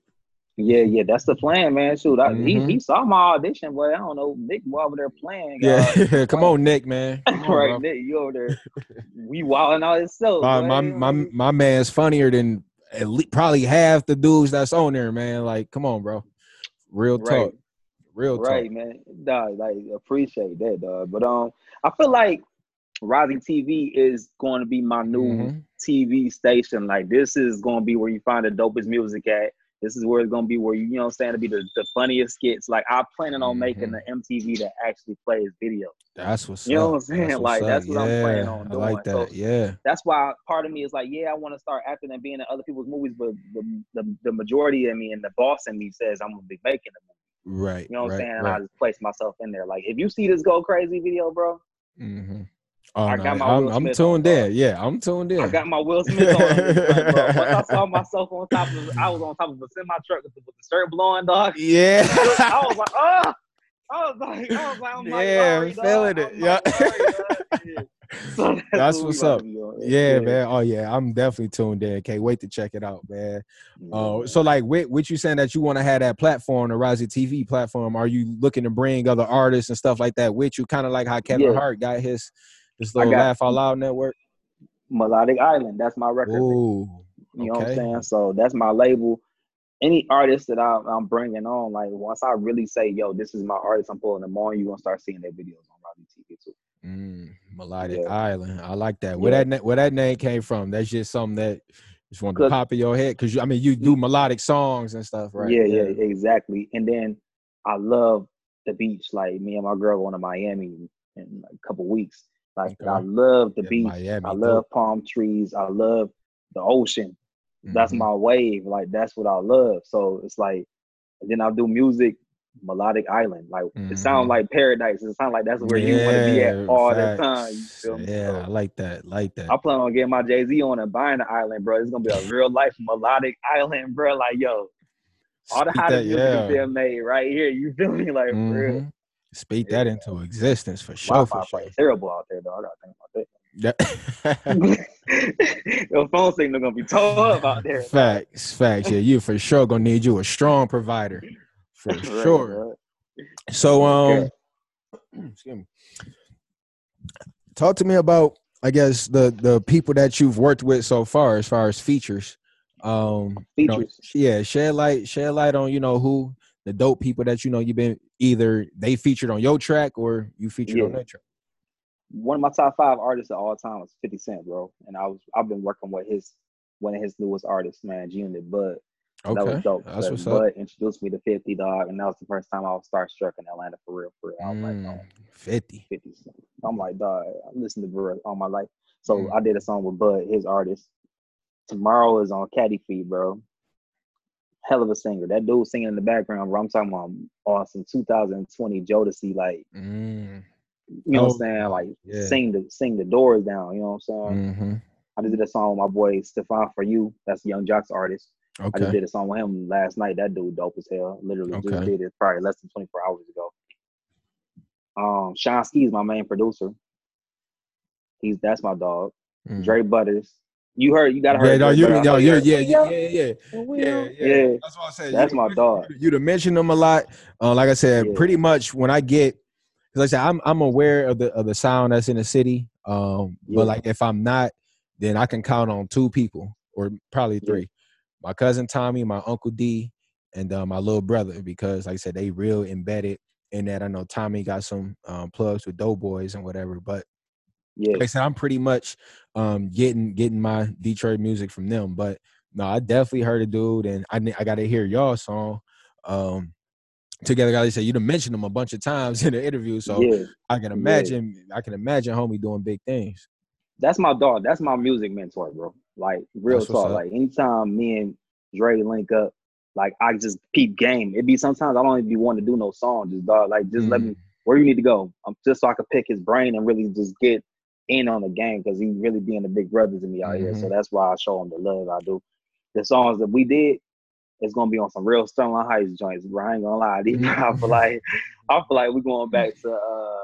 Yeah, yeah, that's the plan, man. Shoot, I, he, Mhm. he saw my audition, but I don't know. Nick was over there playing. Yeah, uh, come on, Nick, man. Come on, right, bro. Nick, you over there. We wilding out itself. my, my my my man's funnier than at least probably half the dudes that's on there, man. Like, come on, bro. Real talk. Right. Real right, talk. man. Dog, like appreciate that, dog. But um, I feel like Rising TV is going to be my new Mhm. TV station. Like this is going to be where you find the dopest music at. This is where it's going to be where you, you know what I'm saying, to be the, the funniest skits. Like I'm planning on making Mhm. the MTV that actually plays videos. That's what's You know up. what I'm saying? what's Like, up. that's what I'm planning Yeah, on I like doing. that. So- yeah. That's why part of me is like, yeah, I want to start acting and being in other people's movies, but the, the, the majority of me and the boss in me says I'm gonna be making a movie. Right. You know what right, I'm saying? And right. I just place myself in there. Like, if you see this Go Crazy video, bro, Mm-hmm. Oh, I no, got my I'm, Will I'm tuned on, in. Yeah, I'm tuned in. I got my Will Smith on. Like, bro, Once I saw myself on top of, I was on top of a semi truck with the, with the shirt blowing, dog. yeah. I was like, oh. I was like, I was like, I'm Yeah, feeling dog. it. I'm Yeah. like. Yeah. So That's what we what's up. on. yeah, man. Oh yeah, I'm definitely tuned in. Can't wait to check it out, man. Oh, Yeah. Uh, so like, with, with you saying that you want to have that platform, the Rising TV platform, are you looking to bring other artists and stuff like that with you? Kind of like how Kevin Yeah. Hart got his his I little Laugh Out Loud network. Melodic Island. That's my record. Ooh, You know what I'm saying? So that's my label. Any artist that I, I'm bringing on, like once I really say, "Yo, this is my artist," I'm pulling them on. You gonna start seeing their videos on Robbie TV too. Mm, Melodic yeah. Island. I like that. Where yeah. that where that name came from? That's just something that just wanted to pop in your head because I mean you do melodic songs and stuff, right? Yeah, yeah, yeah, exactly. And then I love the beach. Like me and my girl going to Miami in a couple weeks. Like okay. I love the yeah, beach. Miami, I love too. palm trees. I love the ocean. Mm-hmm. That's my wave. Like that's what I love. So it's like, and then I'll do music melodic island. Like mm-hmm. it sounds like paradise. It sounds like that's where yeah, you want to be at all facts. the time. You feel me? Yeah, so, I like that. Like that. I plan on getting my Jay Z on and buying the island, bro. It's gonna be a real life melodic island, bro. Like yo, all the hottest music yeah. is being made right here. You feel me? Like mm-hmm. real. Speak yeah. that into existence for sure. For sure. Terrible out there, though. I gotta think about that. Yeah. Your phone signal gonna be tore up out there. Facts, facts. Yeah, you for sure gonna need you a strong provider for right, sure. Right. So, um, excuse me. Talk to me about, I guess, the the people that you've worked with so far, as far as features. Um, features. You know, yeah, shed light, shed light on you know who the dope people that you know you've been either they featured on your track or you featured yeah. on their track. One of my top five artists of all time was 50 Cent, bro. And I was I've been working with his one of his newest artists, man, G Unit Bud. Okay. That was dope. That's what's Bud up. introduced me to 50 dog, and that was the first time I was starstruck in Atlanta for real. For real. I was mm, like, oh, 50. 50 I'm like, dog, I listened to Bud all my life. So mm. I did a song with Bud, his artist. Tomorrow is on Caddy Feed, bro. Hell of a singer. That dude singing in the background, bro. I'm talking about awesome 2020 Jodeci, like mm. you know oh, what I'm oh, saying? Like yeah. sing the sing the doors down, you know what I'm saying? Mm-hmm. I just did a song with my boy Stefan for you. That's Young Joc's artist. Okay. I just did a song with him last night. That dude dope as hell. Literally okay. just did it probably less than 24 hours ago. Um, Sean Ski is my main producer. He's that's my dog. Mm. Dre Butters. You heard you gotta hear. Yeah, no, you, no, you yeah, yeah, yeah, yeah, yeah, yeah, That's what I said. That's you, my dog. You to mention them a lot. Uh, like I said, yeah. pretty much when I get, because I said I'm I'm aware of the of the sound that's in the city. Um, yeah. but like if I'm not, then I can count on two people or probably three my cousin Tommy, my uncle D, and uh, my little brother because, like I said, they real embedded in that. I know Tommy got some um, plugs with Doughboys and whatever, but yeah, like I said, I'm pretty much um, getting getting my Detroit music from them. But no, I definitely heard a dude, and I I got to hear y'all song. Um, together, I said, you done mentioned them a bunch of times in the interview, so yeah. I can imagine yeah. I can imagine homie doing big things. That's my dog. That's my music mentor, bro. Like real That's talk. Like anytime me and Dre link up, like I just peep game. It be sometimes I don't even be wanting to do no song, just dog. Like just mm. let me mm. where you need to go. I'm just so I can pick his brain and really just get in on the game because he really being the big brothers to me out mm-hmm. here. So mm-hmm. that's why I show him the love I do. The songs that we did, it's gonna be on some real Sterling Heights joints, bro. I ain't gonna lie. These, I feel mm-hmm. like I feel like we're going back to uh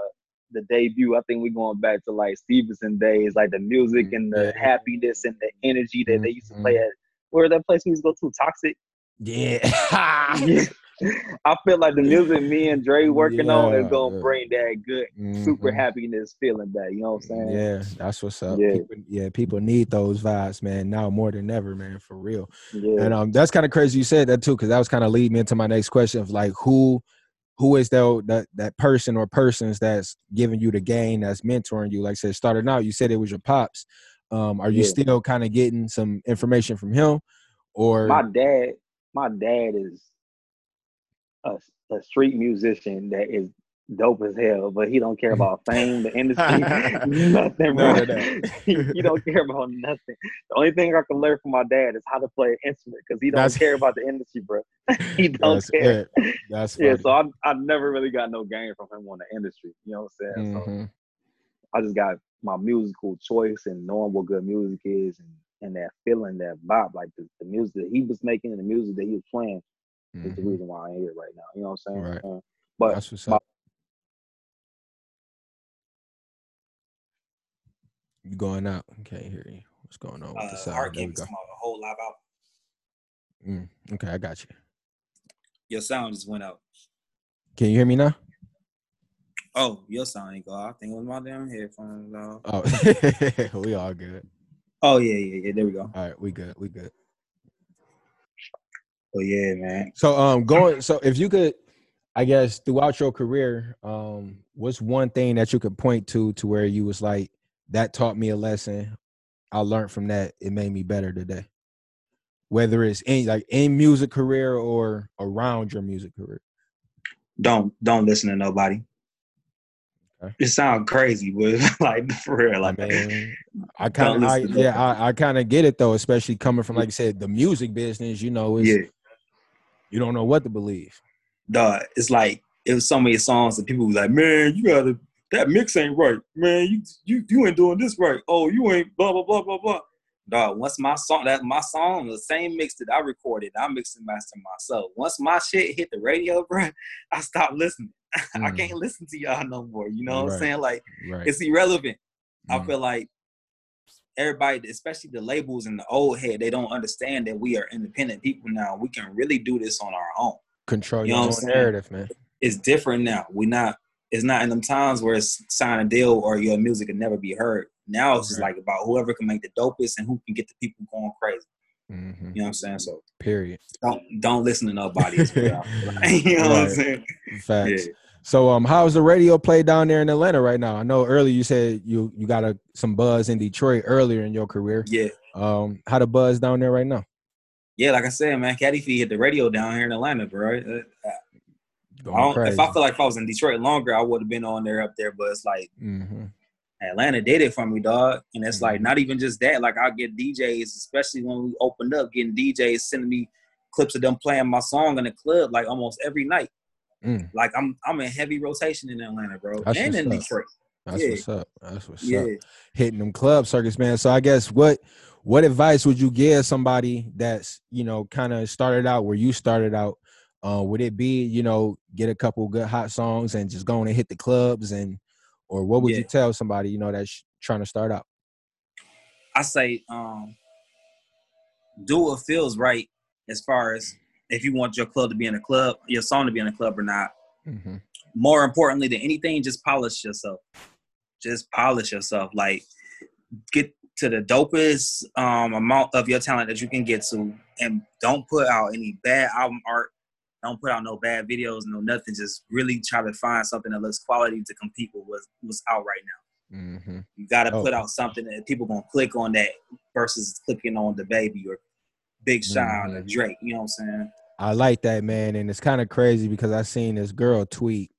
the debut. I think we're going back to like Stevenson days, like the music and the happiness and the energy that they used to play mm-hmm. at. Where that place we used to go to, Toxic. Yeah. I feel like the music me and Dre working yeah, on is gonna bring that good mm-hmm. super happiness feeling back. You know what I'm saying? Yeah, that's what's up. Yeah. People, yeah, people need those vibes, man. Now more than ever, man, for real. Yeah. And um, that's kind of crazy you said that too, because that was kind of lead me into my next question of like who who is that, that that person or persons that's giving you the gain that's mentoring you like I said starting out you said it was your pops um are you yeah. still kind of getting some information from him or my dad my dad is a, a street musician that is dope as hell, but he don't care about fame, the industry, nothing, bro. he don't care about nothing. The only thing I can learn from my dad is how to play an instrument because he don't That's, care about the industry, bro. he don't That's care. It. That's funny. yeah. So I I never really got no gain from him on the industry. You know what I'm saying? Mm-hmm. So I just got my musical choice and knowing what good music is and and that feeling, that vibe, like the, the music that he was making and the music that he was playing mm-hmm. is the mm-hmm. reason why I'm here right now. You know what I'm saying? Right. Uh, but That's what's my, You going out? Can't hear you. What's going on with uh, the sound? Art gave me a whole live out. Mm, okay, I got you. Your sound just went out. Can you hear me now? Oh, your sound ain't go. I think it was my damn headphones. Though. Oh, we all good. Oh yeah, yeah, yeah. There we go. All right, we good. We good. Oh yeah, man. So um, going. So if you could I guess throughout your career, um, what's one thing that you could point to to where you was like, that taught me a lesson. I learned from that. It made me better today. Whether it's in like in music career or around your music career. Don't don't listen to nobody. Okay. It sounds crazy, but like for real, like I, mean, I kind of, yeah, I, I kind of get it though, especially coming from like I said, the music business. You know, yeah, you don't know what to believe. Duh, it's like it was so many songs that people was like, man, you gotta that mix ain't right, man. You you you ain't doing this right. Oh, you ain't blah blah blah blah blah. Dog, once my song that my song, the same mix that I recorded, I mixed and mastered myself. Once my shit hit the radio, bro, I stopped listening. Mm. I can't listen to y'all no more. You know what right. I'm saying? Like right. it's irrelevant. Mm. I feel like everybody, especially the labels and the old head, they don't understand that we are independent people now. We can really do this on our own. Control you your own narrative, man. It's different now. We not. It's not in them times where it's sign a deal or your music can never be heard. Now it's just like about whoever can make the dopest and who can get the people going crazy. Mm-hmm. You know what I'm saying? So period. Don't don't listen to nobody. you know right. what I'm saying? Facts. Yeah. So um, how's the radio play down there in Atlanta right now? I know earlier you said you you got a some buzz in Detroit earlier in your career. Yeah. Um, how the buzz down there right now? Yeah, like I said, man, Caddy Fee hit the radio down here in Atlanta, bro. Uh, I if I feel like if I was in Detroit longer, I would have been on there up there. But it's like mm-hmm. Atlanta did it for me, dog. And it's mm-hmm. like not even just that. Like I get DJs, especially when we opened up, getting DJs sending me clips of them playing my song in the club like almost every night. Mm. Like I'm I'm in heavy rotation in Atlanta, bro, That's and in up. Detroit. That's yeah. what's up. That's what's yeah. up. Hitting them club circuits, man. So I guess what what advice would you give somebody that's you know kind of started out where you started out uh, would it be, you know, get a couple good hot songs and just go and hit the clubs and, or what would yeah. you tell somebody, you know, that's trying to start out? I say, um, do what feels right as far as if you want your club to be in a club, your song to be in a club or not. Mm-hmm. More importantly than anything, just polish yourself. Just polish yourself. Like, get to the dopest um, amount of your talent that you can get to, and don't put out any bad album art don't put out no bad videos, no nothing. Just really try to find something that looks quality to compete with what's, what's out right now. Mm-hmm. You got to oh. put out something that people gonna click on that versus clicking on the baby or Big Sean mm-hmm. or Drake. You know what I'm saying? I like that man, and it's kind of crazy because I seen this girl tweet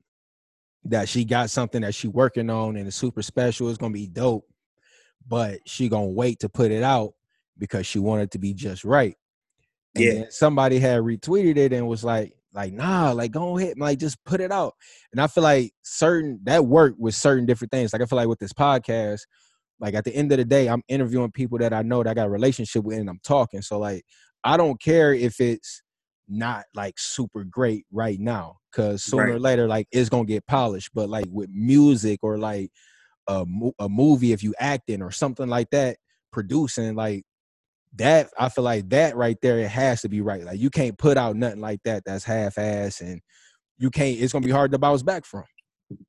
that she got something that she working on and it's super special. It's gonna be dope, but she gonna wait to put it out because she wanted to be just right. And yeah. somebody had retweeted it and was like, like, nah, like go ahead, like just put it out. And I feel like certain that work with certain different things. Like I feel like with this podcast, like at the end of the day, I'm interviewing people that I know that I got a relationship with and I'm talking. So like I don't care if it's not like super great right now because sooner right. or later like it's gonna get polished but like with music or like a, a movie if you acting or something like that producing like that I feel like that right there it has to be right. Like you can't put out nothing like that that's half ass and you can't it's gonna be hard to bounce back from.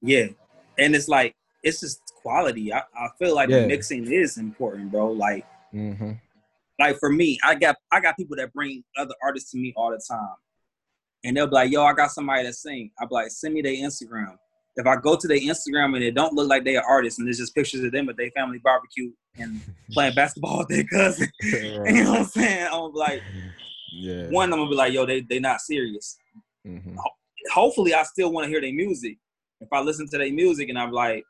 Yeah. And it's like it's just quality. I, I feel like yeah. mixing is important, bro. Like mm-hmm. like for me, I got I got people that bring other artists to me all the time. And they'll be like, yo, I got somebody that sing. I'll be like, send me their Instagram if I go to their Instagram and it don't look like they are artists and there's just pictures of them at their family barbecue and playing basketball with their cousin, you know what I'm saying? I'm like, yeah. One, I'm gonna be like, yo, they they not serious. Mm-hmm. Hopefully, I still want to hear their music. If I listen to their music and I'm like,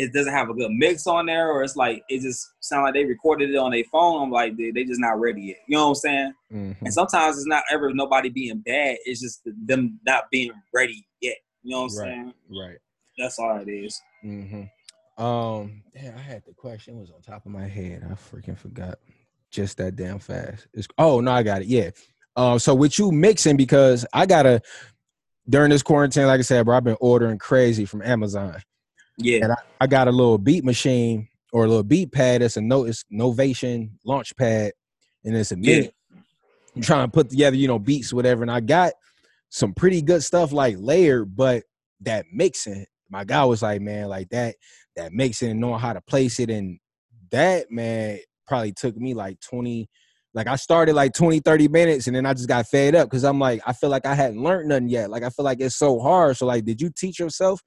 it doesn't have a good mix on there, or it's like it just sound like they recorded it on their phone. I'm like, they, they just not ready yet. You know what I'm saying? Mm-hmm. And sometimes it's not ever nobody being bad. It's just them not being ready yet. You know what I'm right, saying? Right. That's all it is. Mm-hmm. Um, yeah, I had the question it was on top of my head. I freaking forgot just that damn fast. It's oh no, I got it. Yeah. Um, so with you mixing because I gotta during this quarantine, like I said, bro, I've been ordering crazy from Amazon. Yeah. And I, I got a little beat machine or a little beat pad. It's a no it's Novation launch pad, and it's a minute. Yeah. I'm trying to put together, you know, beats, whatever. And I got some pretty good stuff like layered, but that mixing, my guy was like, man, like that, that mixing and knowing how to place it. And that man probably took me like 20, like I started like 20, 30 minutes and then I just got fed up because I'm like, I feel like I hadn't learned nothing yet. Like I feel like it's so hard. So like, did you teach yourself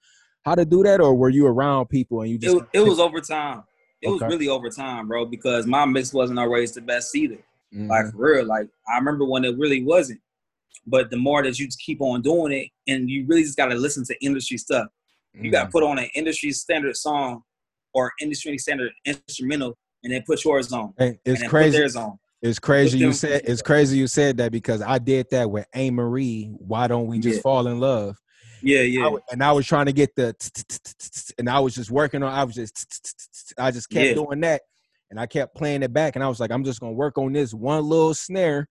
how to do that or were you around people and you just it, it was over time. It okay. was really over time, bro, because my mix wasn't always the best either. Mm-hmm. Like for real. Like I remember when it really wasn't. But the more that you just keep on doing it and you really just gotta listen to industry stuff. You gotta mm-hmm. put on an industry standard song or industry standard instrumental and then put yours on. Hey, it's crazy. theirs on. It's crazy you said it's crazy you said that because I did that with Amerie. Why don't we just yeah. fall in love? Yeah, yeah. and I was trying to get the and I was just working on. I was just I just kept doing that, and I kept playing it back. And I was like, I'm just gonna work on this one little snare,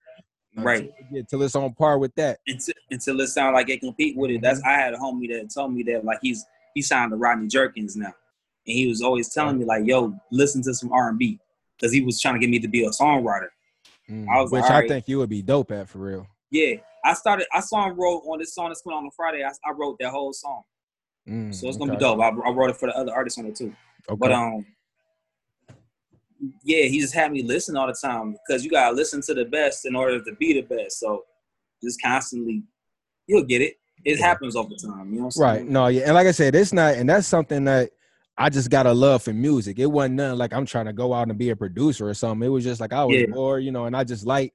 right? Until it's on par with that. Until, until it sounds like it compete with it. That's mm-hmm. I had a homie that told me that like he's he signed to Rodney Jerkins now, and he was always telling me like, "Yo, listen to some R and B," because he was trying to get me to be a songwriter. Mm, I was which like, I right. think you would be dope at for real. Yeah, I started. I saw him wrote on this song that's coming on on Friday. I, I wrote that whole song, mm, so it's gonna okay. be dope. I, I, wrote it for the other artists on it too. Okay. But um, yeah, he just had me listen all the time because you gotta listen to the best in order to be the best. So just constantly, you'll get it. It happens over time. You know. right. No. Yeah. And like I said, it's not, and that's something that I just got a love for music. It wasn't nothing like I'm trying to go out and be a producer or something. It was just like I was yeah. bored, you know, and I just like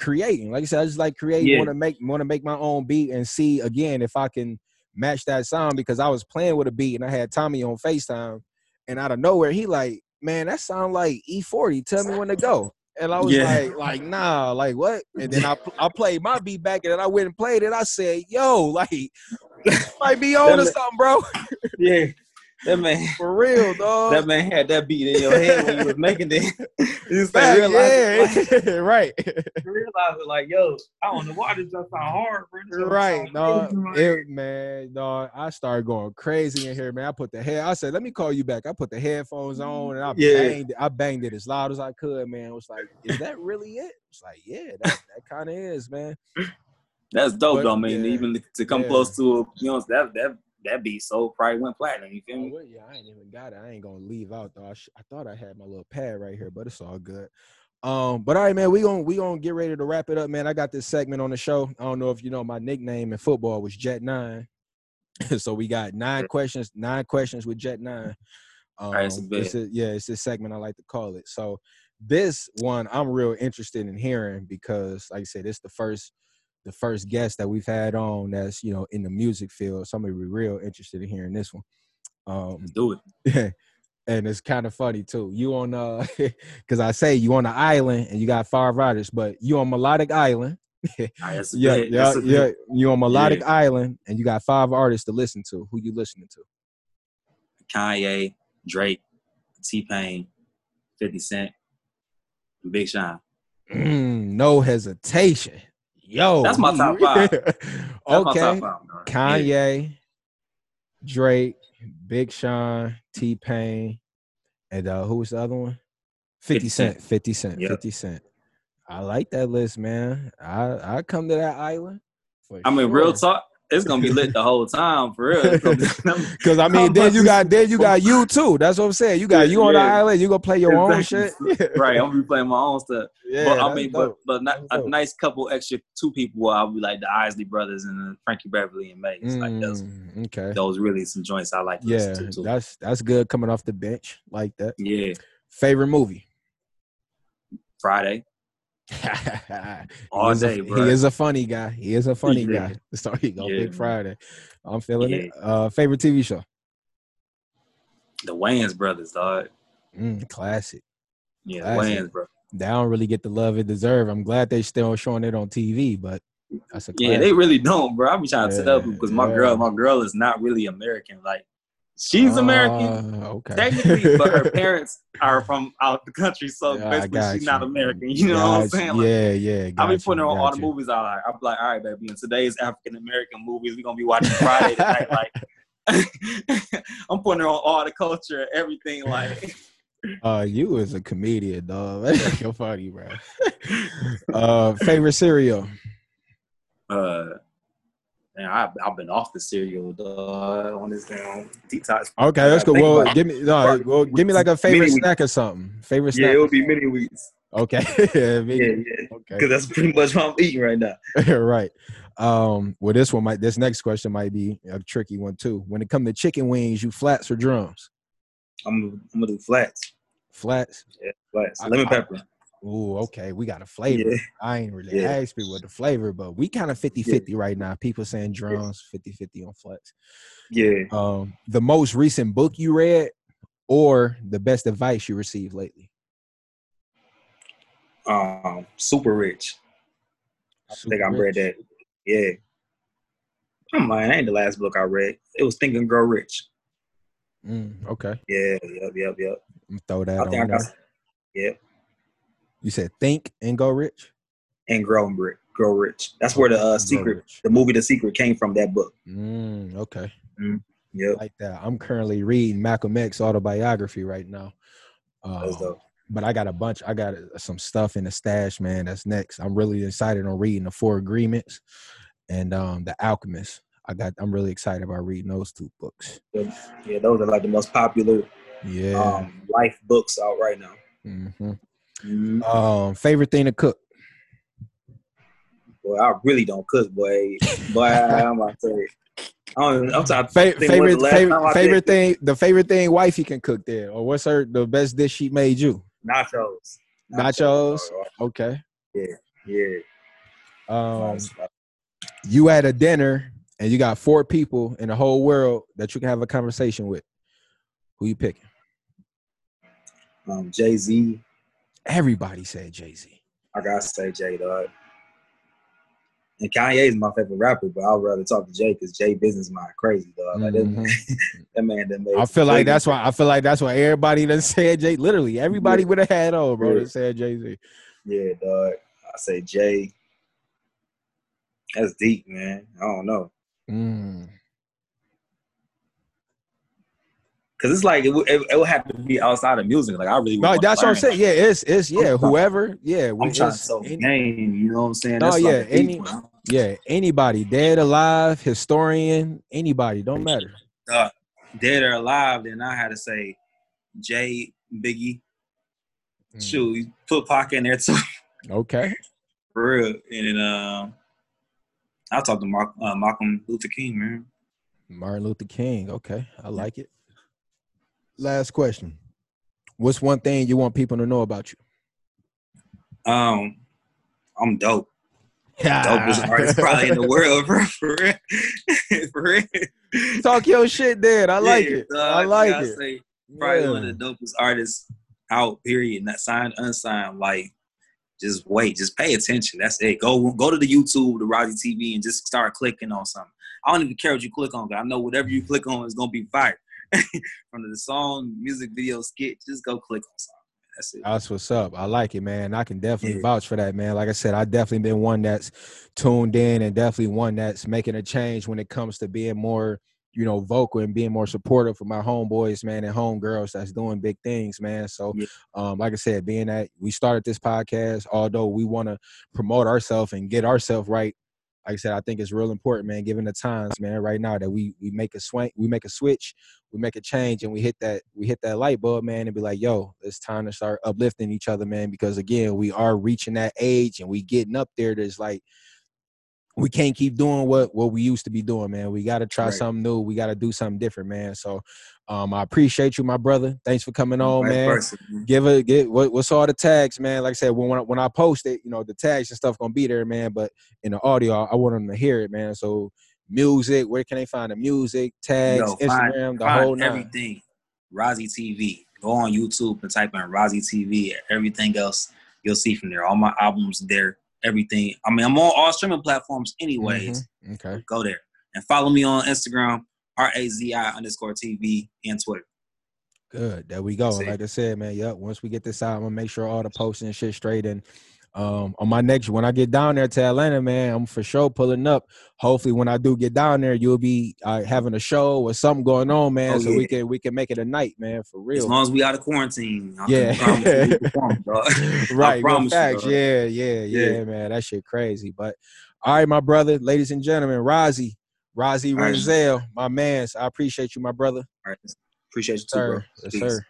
creating. Like I said, I just like creating, yeah. want to make want to make my own beat and see again if I can match that sound because I was playing with a beat and I had Tommy on FaceTime and out of nowhere he like, man, that sound like E40. Tell me when to go. And I was yeah. like, like, nah, like what? And then I I played my beat back and then I went and played it. I said, yo, like might be on or something, bro. yeah. That man, for real, dog. That man had that beat in your head when you was making it. you Back, realize yeah, like, right. realize it, like, yo, I don't know why this just sound hard, bro. Right, dog. It, man, dog. I started going crazy in here, man. I put the head. I said, let me call you back. I put the headphones on and I yeah. banged. It. I banged it as loud as I could, man. It was like, is that really it? It's like, yeah, that, that kind of is, man. That's dope, but, though, man. Yeah, Even to come yeah. close to, you know, that that that beat so probably went platinum. You feel me? Oh, yeah, I ain't even got it. I ain't gonna leave out though. I, sh- I thought I had my little pad right here, but it's all good. Um, but all right, man, we gonna we gonna get ready to wrap it up, man. I got this segment on the show. I don't know if you know my nickname in football was Jet Nine, so we got nine questions, nine questions with Jet Nine. Um, right, it's a, yeah, it's this segment I like to call it. So this one I'm real interested in hearing because, like I said, it's the first the first guest that we've had on that's you know in the music field. Somebody be real interested in hearing this one. Um, Do it. and it's kind of funny too. You on uh, because I say you on the island and you got five riders, but you on melodic island. yeah, yeah, yeah. You on melodic yeah. island and you got five artists to listen to. Who you listening to? Kanye, Drake, T Pain, Fifty Cent, Big Sean. Mm, no hesitation. Yo, that's my top five. okay, top five, Kanye, yeah. Drake, Big Sean, T Pain, and uh, who was the other one? 50, 50 Cent. 50 Cent. Yep. 50 Cent. I like that list, man. I I come to that island. I mean, real talk it's gonna be lit the whole time for real. Because I mean, then you got then you got you too. That's what I'm saying. You got you on the island. You gonna play your exactly. own shit. right. I'm gonna be playing my own stuff. Yeah, but I mean, dope. but but not, a nice couple extra two people. I'll be like the Isley brothers and Frankie Beverly and Maze. Mm, like those. Okay. Those really some joints I like. yeah, that's that's good coming off the bench like that. Yeah. Favorite movie. Friday. All day, a, bro. He is a funny guy. He is a funny yeah. guy. So he go yeah. Big Friday. I'm feeling yeah. it. Uh, favorite TV show? The Wayans brothers, dog. Mm, classic. Yeah, classic. Wayans, bro. They don't really get the love it deserve. I'm glad they still showing it on TV, but that's a yeah, they really don't, bro. I be trying to set up because my girl, my girl is not really American. Like She's American, uh, okay. technically, but her parents are from out the country, so yeah, basically she's you. not American. You know got what I'm saying? Like, yeah, yeah. I be putting her on all you. the movies I like. I'm like, all right, baby. In today's African American movies, we're gonna be watching Friday tonight. like, I'm putting her on all the culture, everything. Like, uh, you as a comedian, dog. That's so funny, bro. uh, favorite cereal? Uh and I've, I've been off the cereal dog, on this damn detox. Okay, that's good. Well, give me no, well, give me like a favorite snack or something. Favorite snack. Yeah, it would be mini wheats. Okay. yeah, yeah. Okay. Because that's pretty much what I'm eating right now. right. Um, well, this one might. This next question might be a tricky one too. When it comes to chicken wings, you flats or drums? I'm. I'm gonna do flats. Flats. Yeah, flats. Lemon I, pepper. Oh, okay. We got a flavor. Yeah. I ain't really yeah. asked people what the flavor, but we kind of 50 50 right now. People saying drums, 50 50 on flex. Yeah. Um, the most recent book you read or the best advice you received lately? Um, Super Rich. I Super think I read that. Yeah. Man, ain't the last book I read. It was Think and Grow Rich. Mm, okay. Yeah, yep, yep, yep. Throw that I on there. Got, yep. You said think and go rich? And grow and grow rich. That's where the uh, secret, the movie The Secret came from that book. Mm, okay. Mm, yep. Like that. I'm currently reading Malcolm X autobiography right now. Um, but I got a bunch. I got uh, some stuff in the stash, man. That's next. I'm really excited on reading the Four Agreements and um, the Alchemist. I got. I'm really excited about reading those two books. Yeah, yeah those are like the most popular, yeah, um, life books out right now. Mm-hmm. Mm-hmm. Um, favorite thing to cook? Boy, I really don't cook, boy. Boy, I'm about to say. I'm, I'm trying to Fa- favorite favorite, favorite thing the favorite thing wifey can cook there or what's her the best dish she made you nachos nachos, nachos. okay yeah yeah um you at a dinner and you got four people in the whole world that you can have a conversation with who you picking um jay-z Everybody said Jay Z. I gotta say Jay, dog. And Kanye is my favorite rapper, but I'd rather talk to Jay because Jay business mind crazy, dog. Like mm-hmm. that, man, that made I feel like that's why I feel like that's why everybody that said Jay. Literally, everybody yeah. would have had on, bro. Yeah. That said Jay Z. Yeah, dog. I say Jay. That's deep, man. I don't know. Mm. Cause it's like it, it, it, would have to be outside of music. Like I really no, that's what I'm saying. Yeah, it's it's yeah, whoever. Yeah, I'm trying to any, game. You know what I'm saying? No, that's yeah, like any yeah, anybody, dead, alive, historian, anybody, don't matter. Uh, dead or alive, then I had to say Jay, Biggie. Mm. Shoot, put Pac in there too. Okay. For real, and then um, I'll talk to Mark, uh, Malcolm Luther King, man. Martin Luther King. Okay, I like it last question. What's one thing you want people to know about you? Um, I'm dope. Dopest artist probably in the world, bro. For real. For real. Talk your shit, Dad. I like yeah, it. I like it. Say, probably yeah. one of the dopest artists out. Period. Not signed, unsigned. Like, just wait. Just pay attention. That's it. Go go to the YouTube, the Razi TV, and just start clicking on something. I don't even care what you click on. I know whatever you click on is gonna be fire. from the song, music video, skit, just go click on something. That's it. That's what's up. I like it, man. I can definitely yeah. vouch for that, man. Like I said, I definitely been one that's tuned in and definitely one that's making a change when it comes to being more, you know, vocal and being more supportive for my homeboys, man, and homegirls that's doing big things, man. So, yeah. um, like I said, being that we started this podcast, although we want to promote ourselves and get ourselves right like I said, I think it's real important, man, given the times, man, right now that we we make a swing, we make a switch, we make a change, and we hit that we hit that light bulb, man, and be like, yo, it's time to start uplifting each other, man, because again, we are reaching that age and we getting up there. There's like we can't keep doing what what we used to be doing, man. We got to try right. something new. We got to do something different, man. So, um, I appreciate you, my brother. Thanks for coming on, man. Person, man. Give it, get what, what's all the tags, man. Like I said, when when I, when I post it, you know, the tags and stuff gonna be there, man. But in the audio, I want them to hear it, man. So, music, where can they find the music, tags, Yo, Instagram, find, the find whole nine. everything. Razi TV. Go on YouTube and type in Razi TV. Everything else you'll see from there. All my albums there everything. I mean, I'm on all streaming platforms anyways. Mm-hmm. Okay. Go there and follow me on Instagram, R A Z I underscore TV and Twitter. Good. There we go. Like I said, man. Yep. Once we get this out, I'm gonna make sure all the posting and shit straight and um, on my next when I get down there to Atlanta, man, I'm for sure pulling up. Hopefully, when I do get down there, you'll be uh, having a show or something going on, man, oh, so yeah. we can we can make it a night, man, for real. As long as we out of quarantine, I yeah, right. Facts, you, yeah, yeah, yeah, yeah, man. That shit crazy. But all right, my brother, ladies and gentlemen, Rozzy, Rozzy Renzel, my man. I appreciate you, my brother. All right. Appreciate you too, sir. bro. Yes, sir.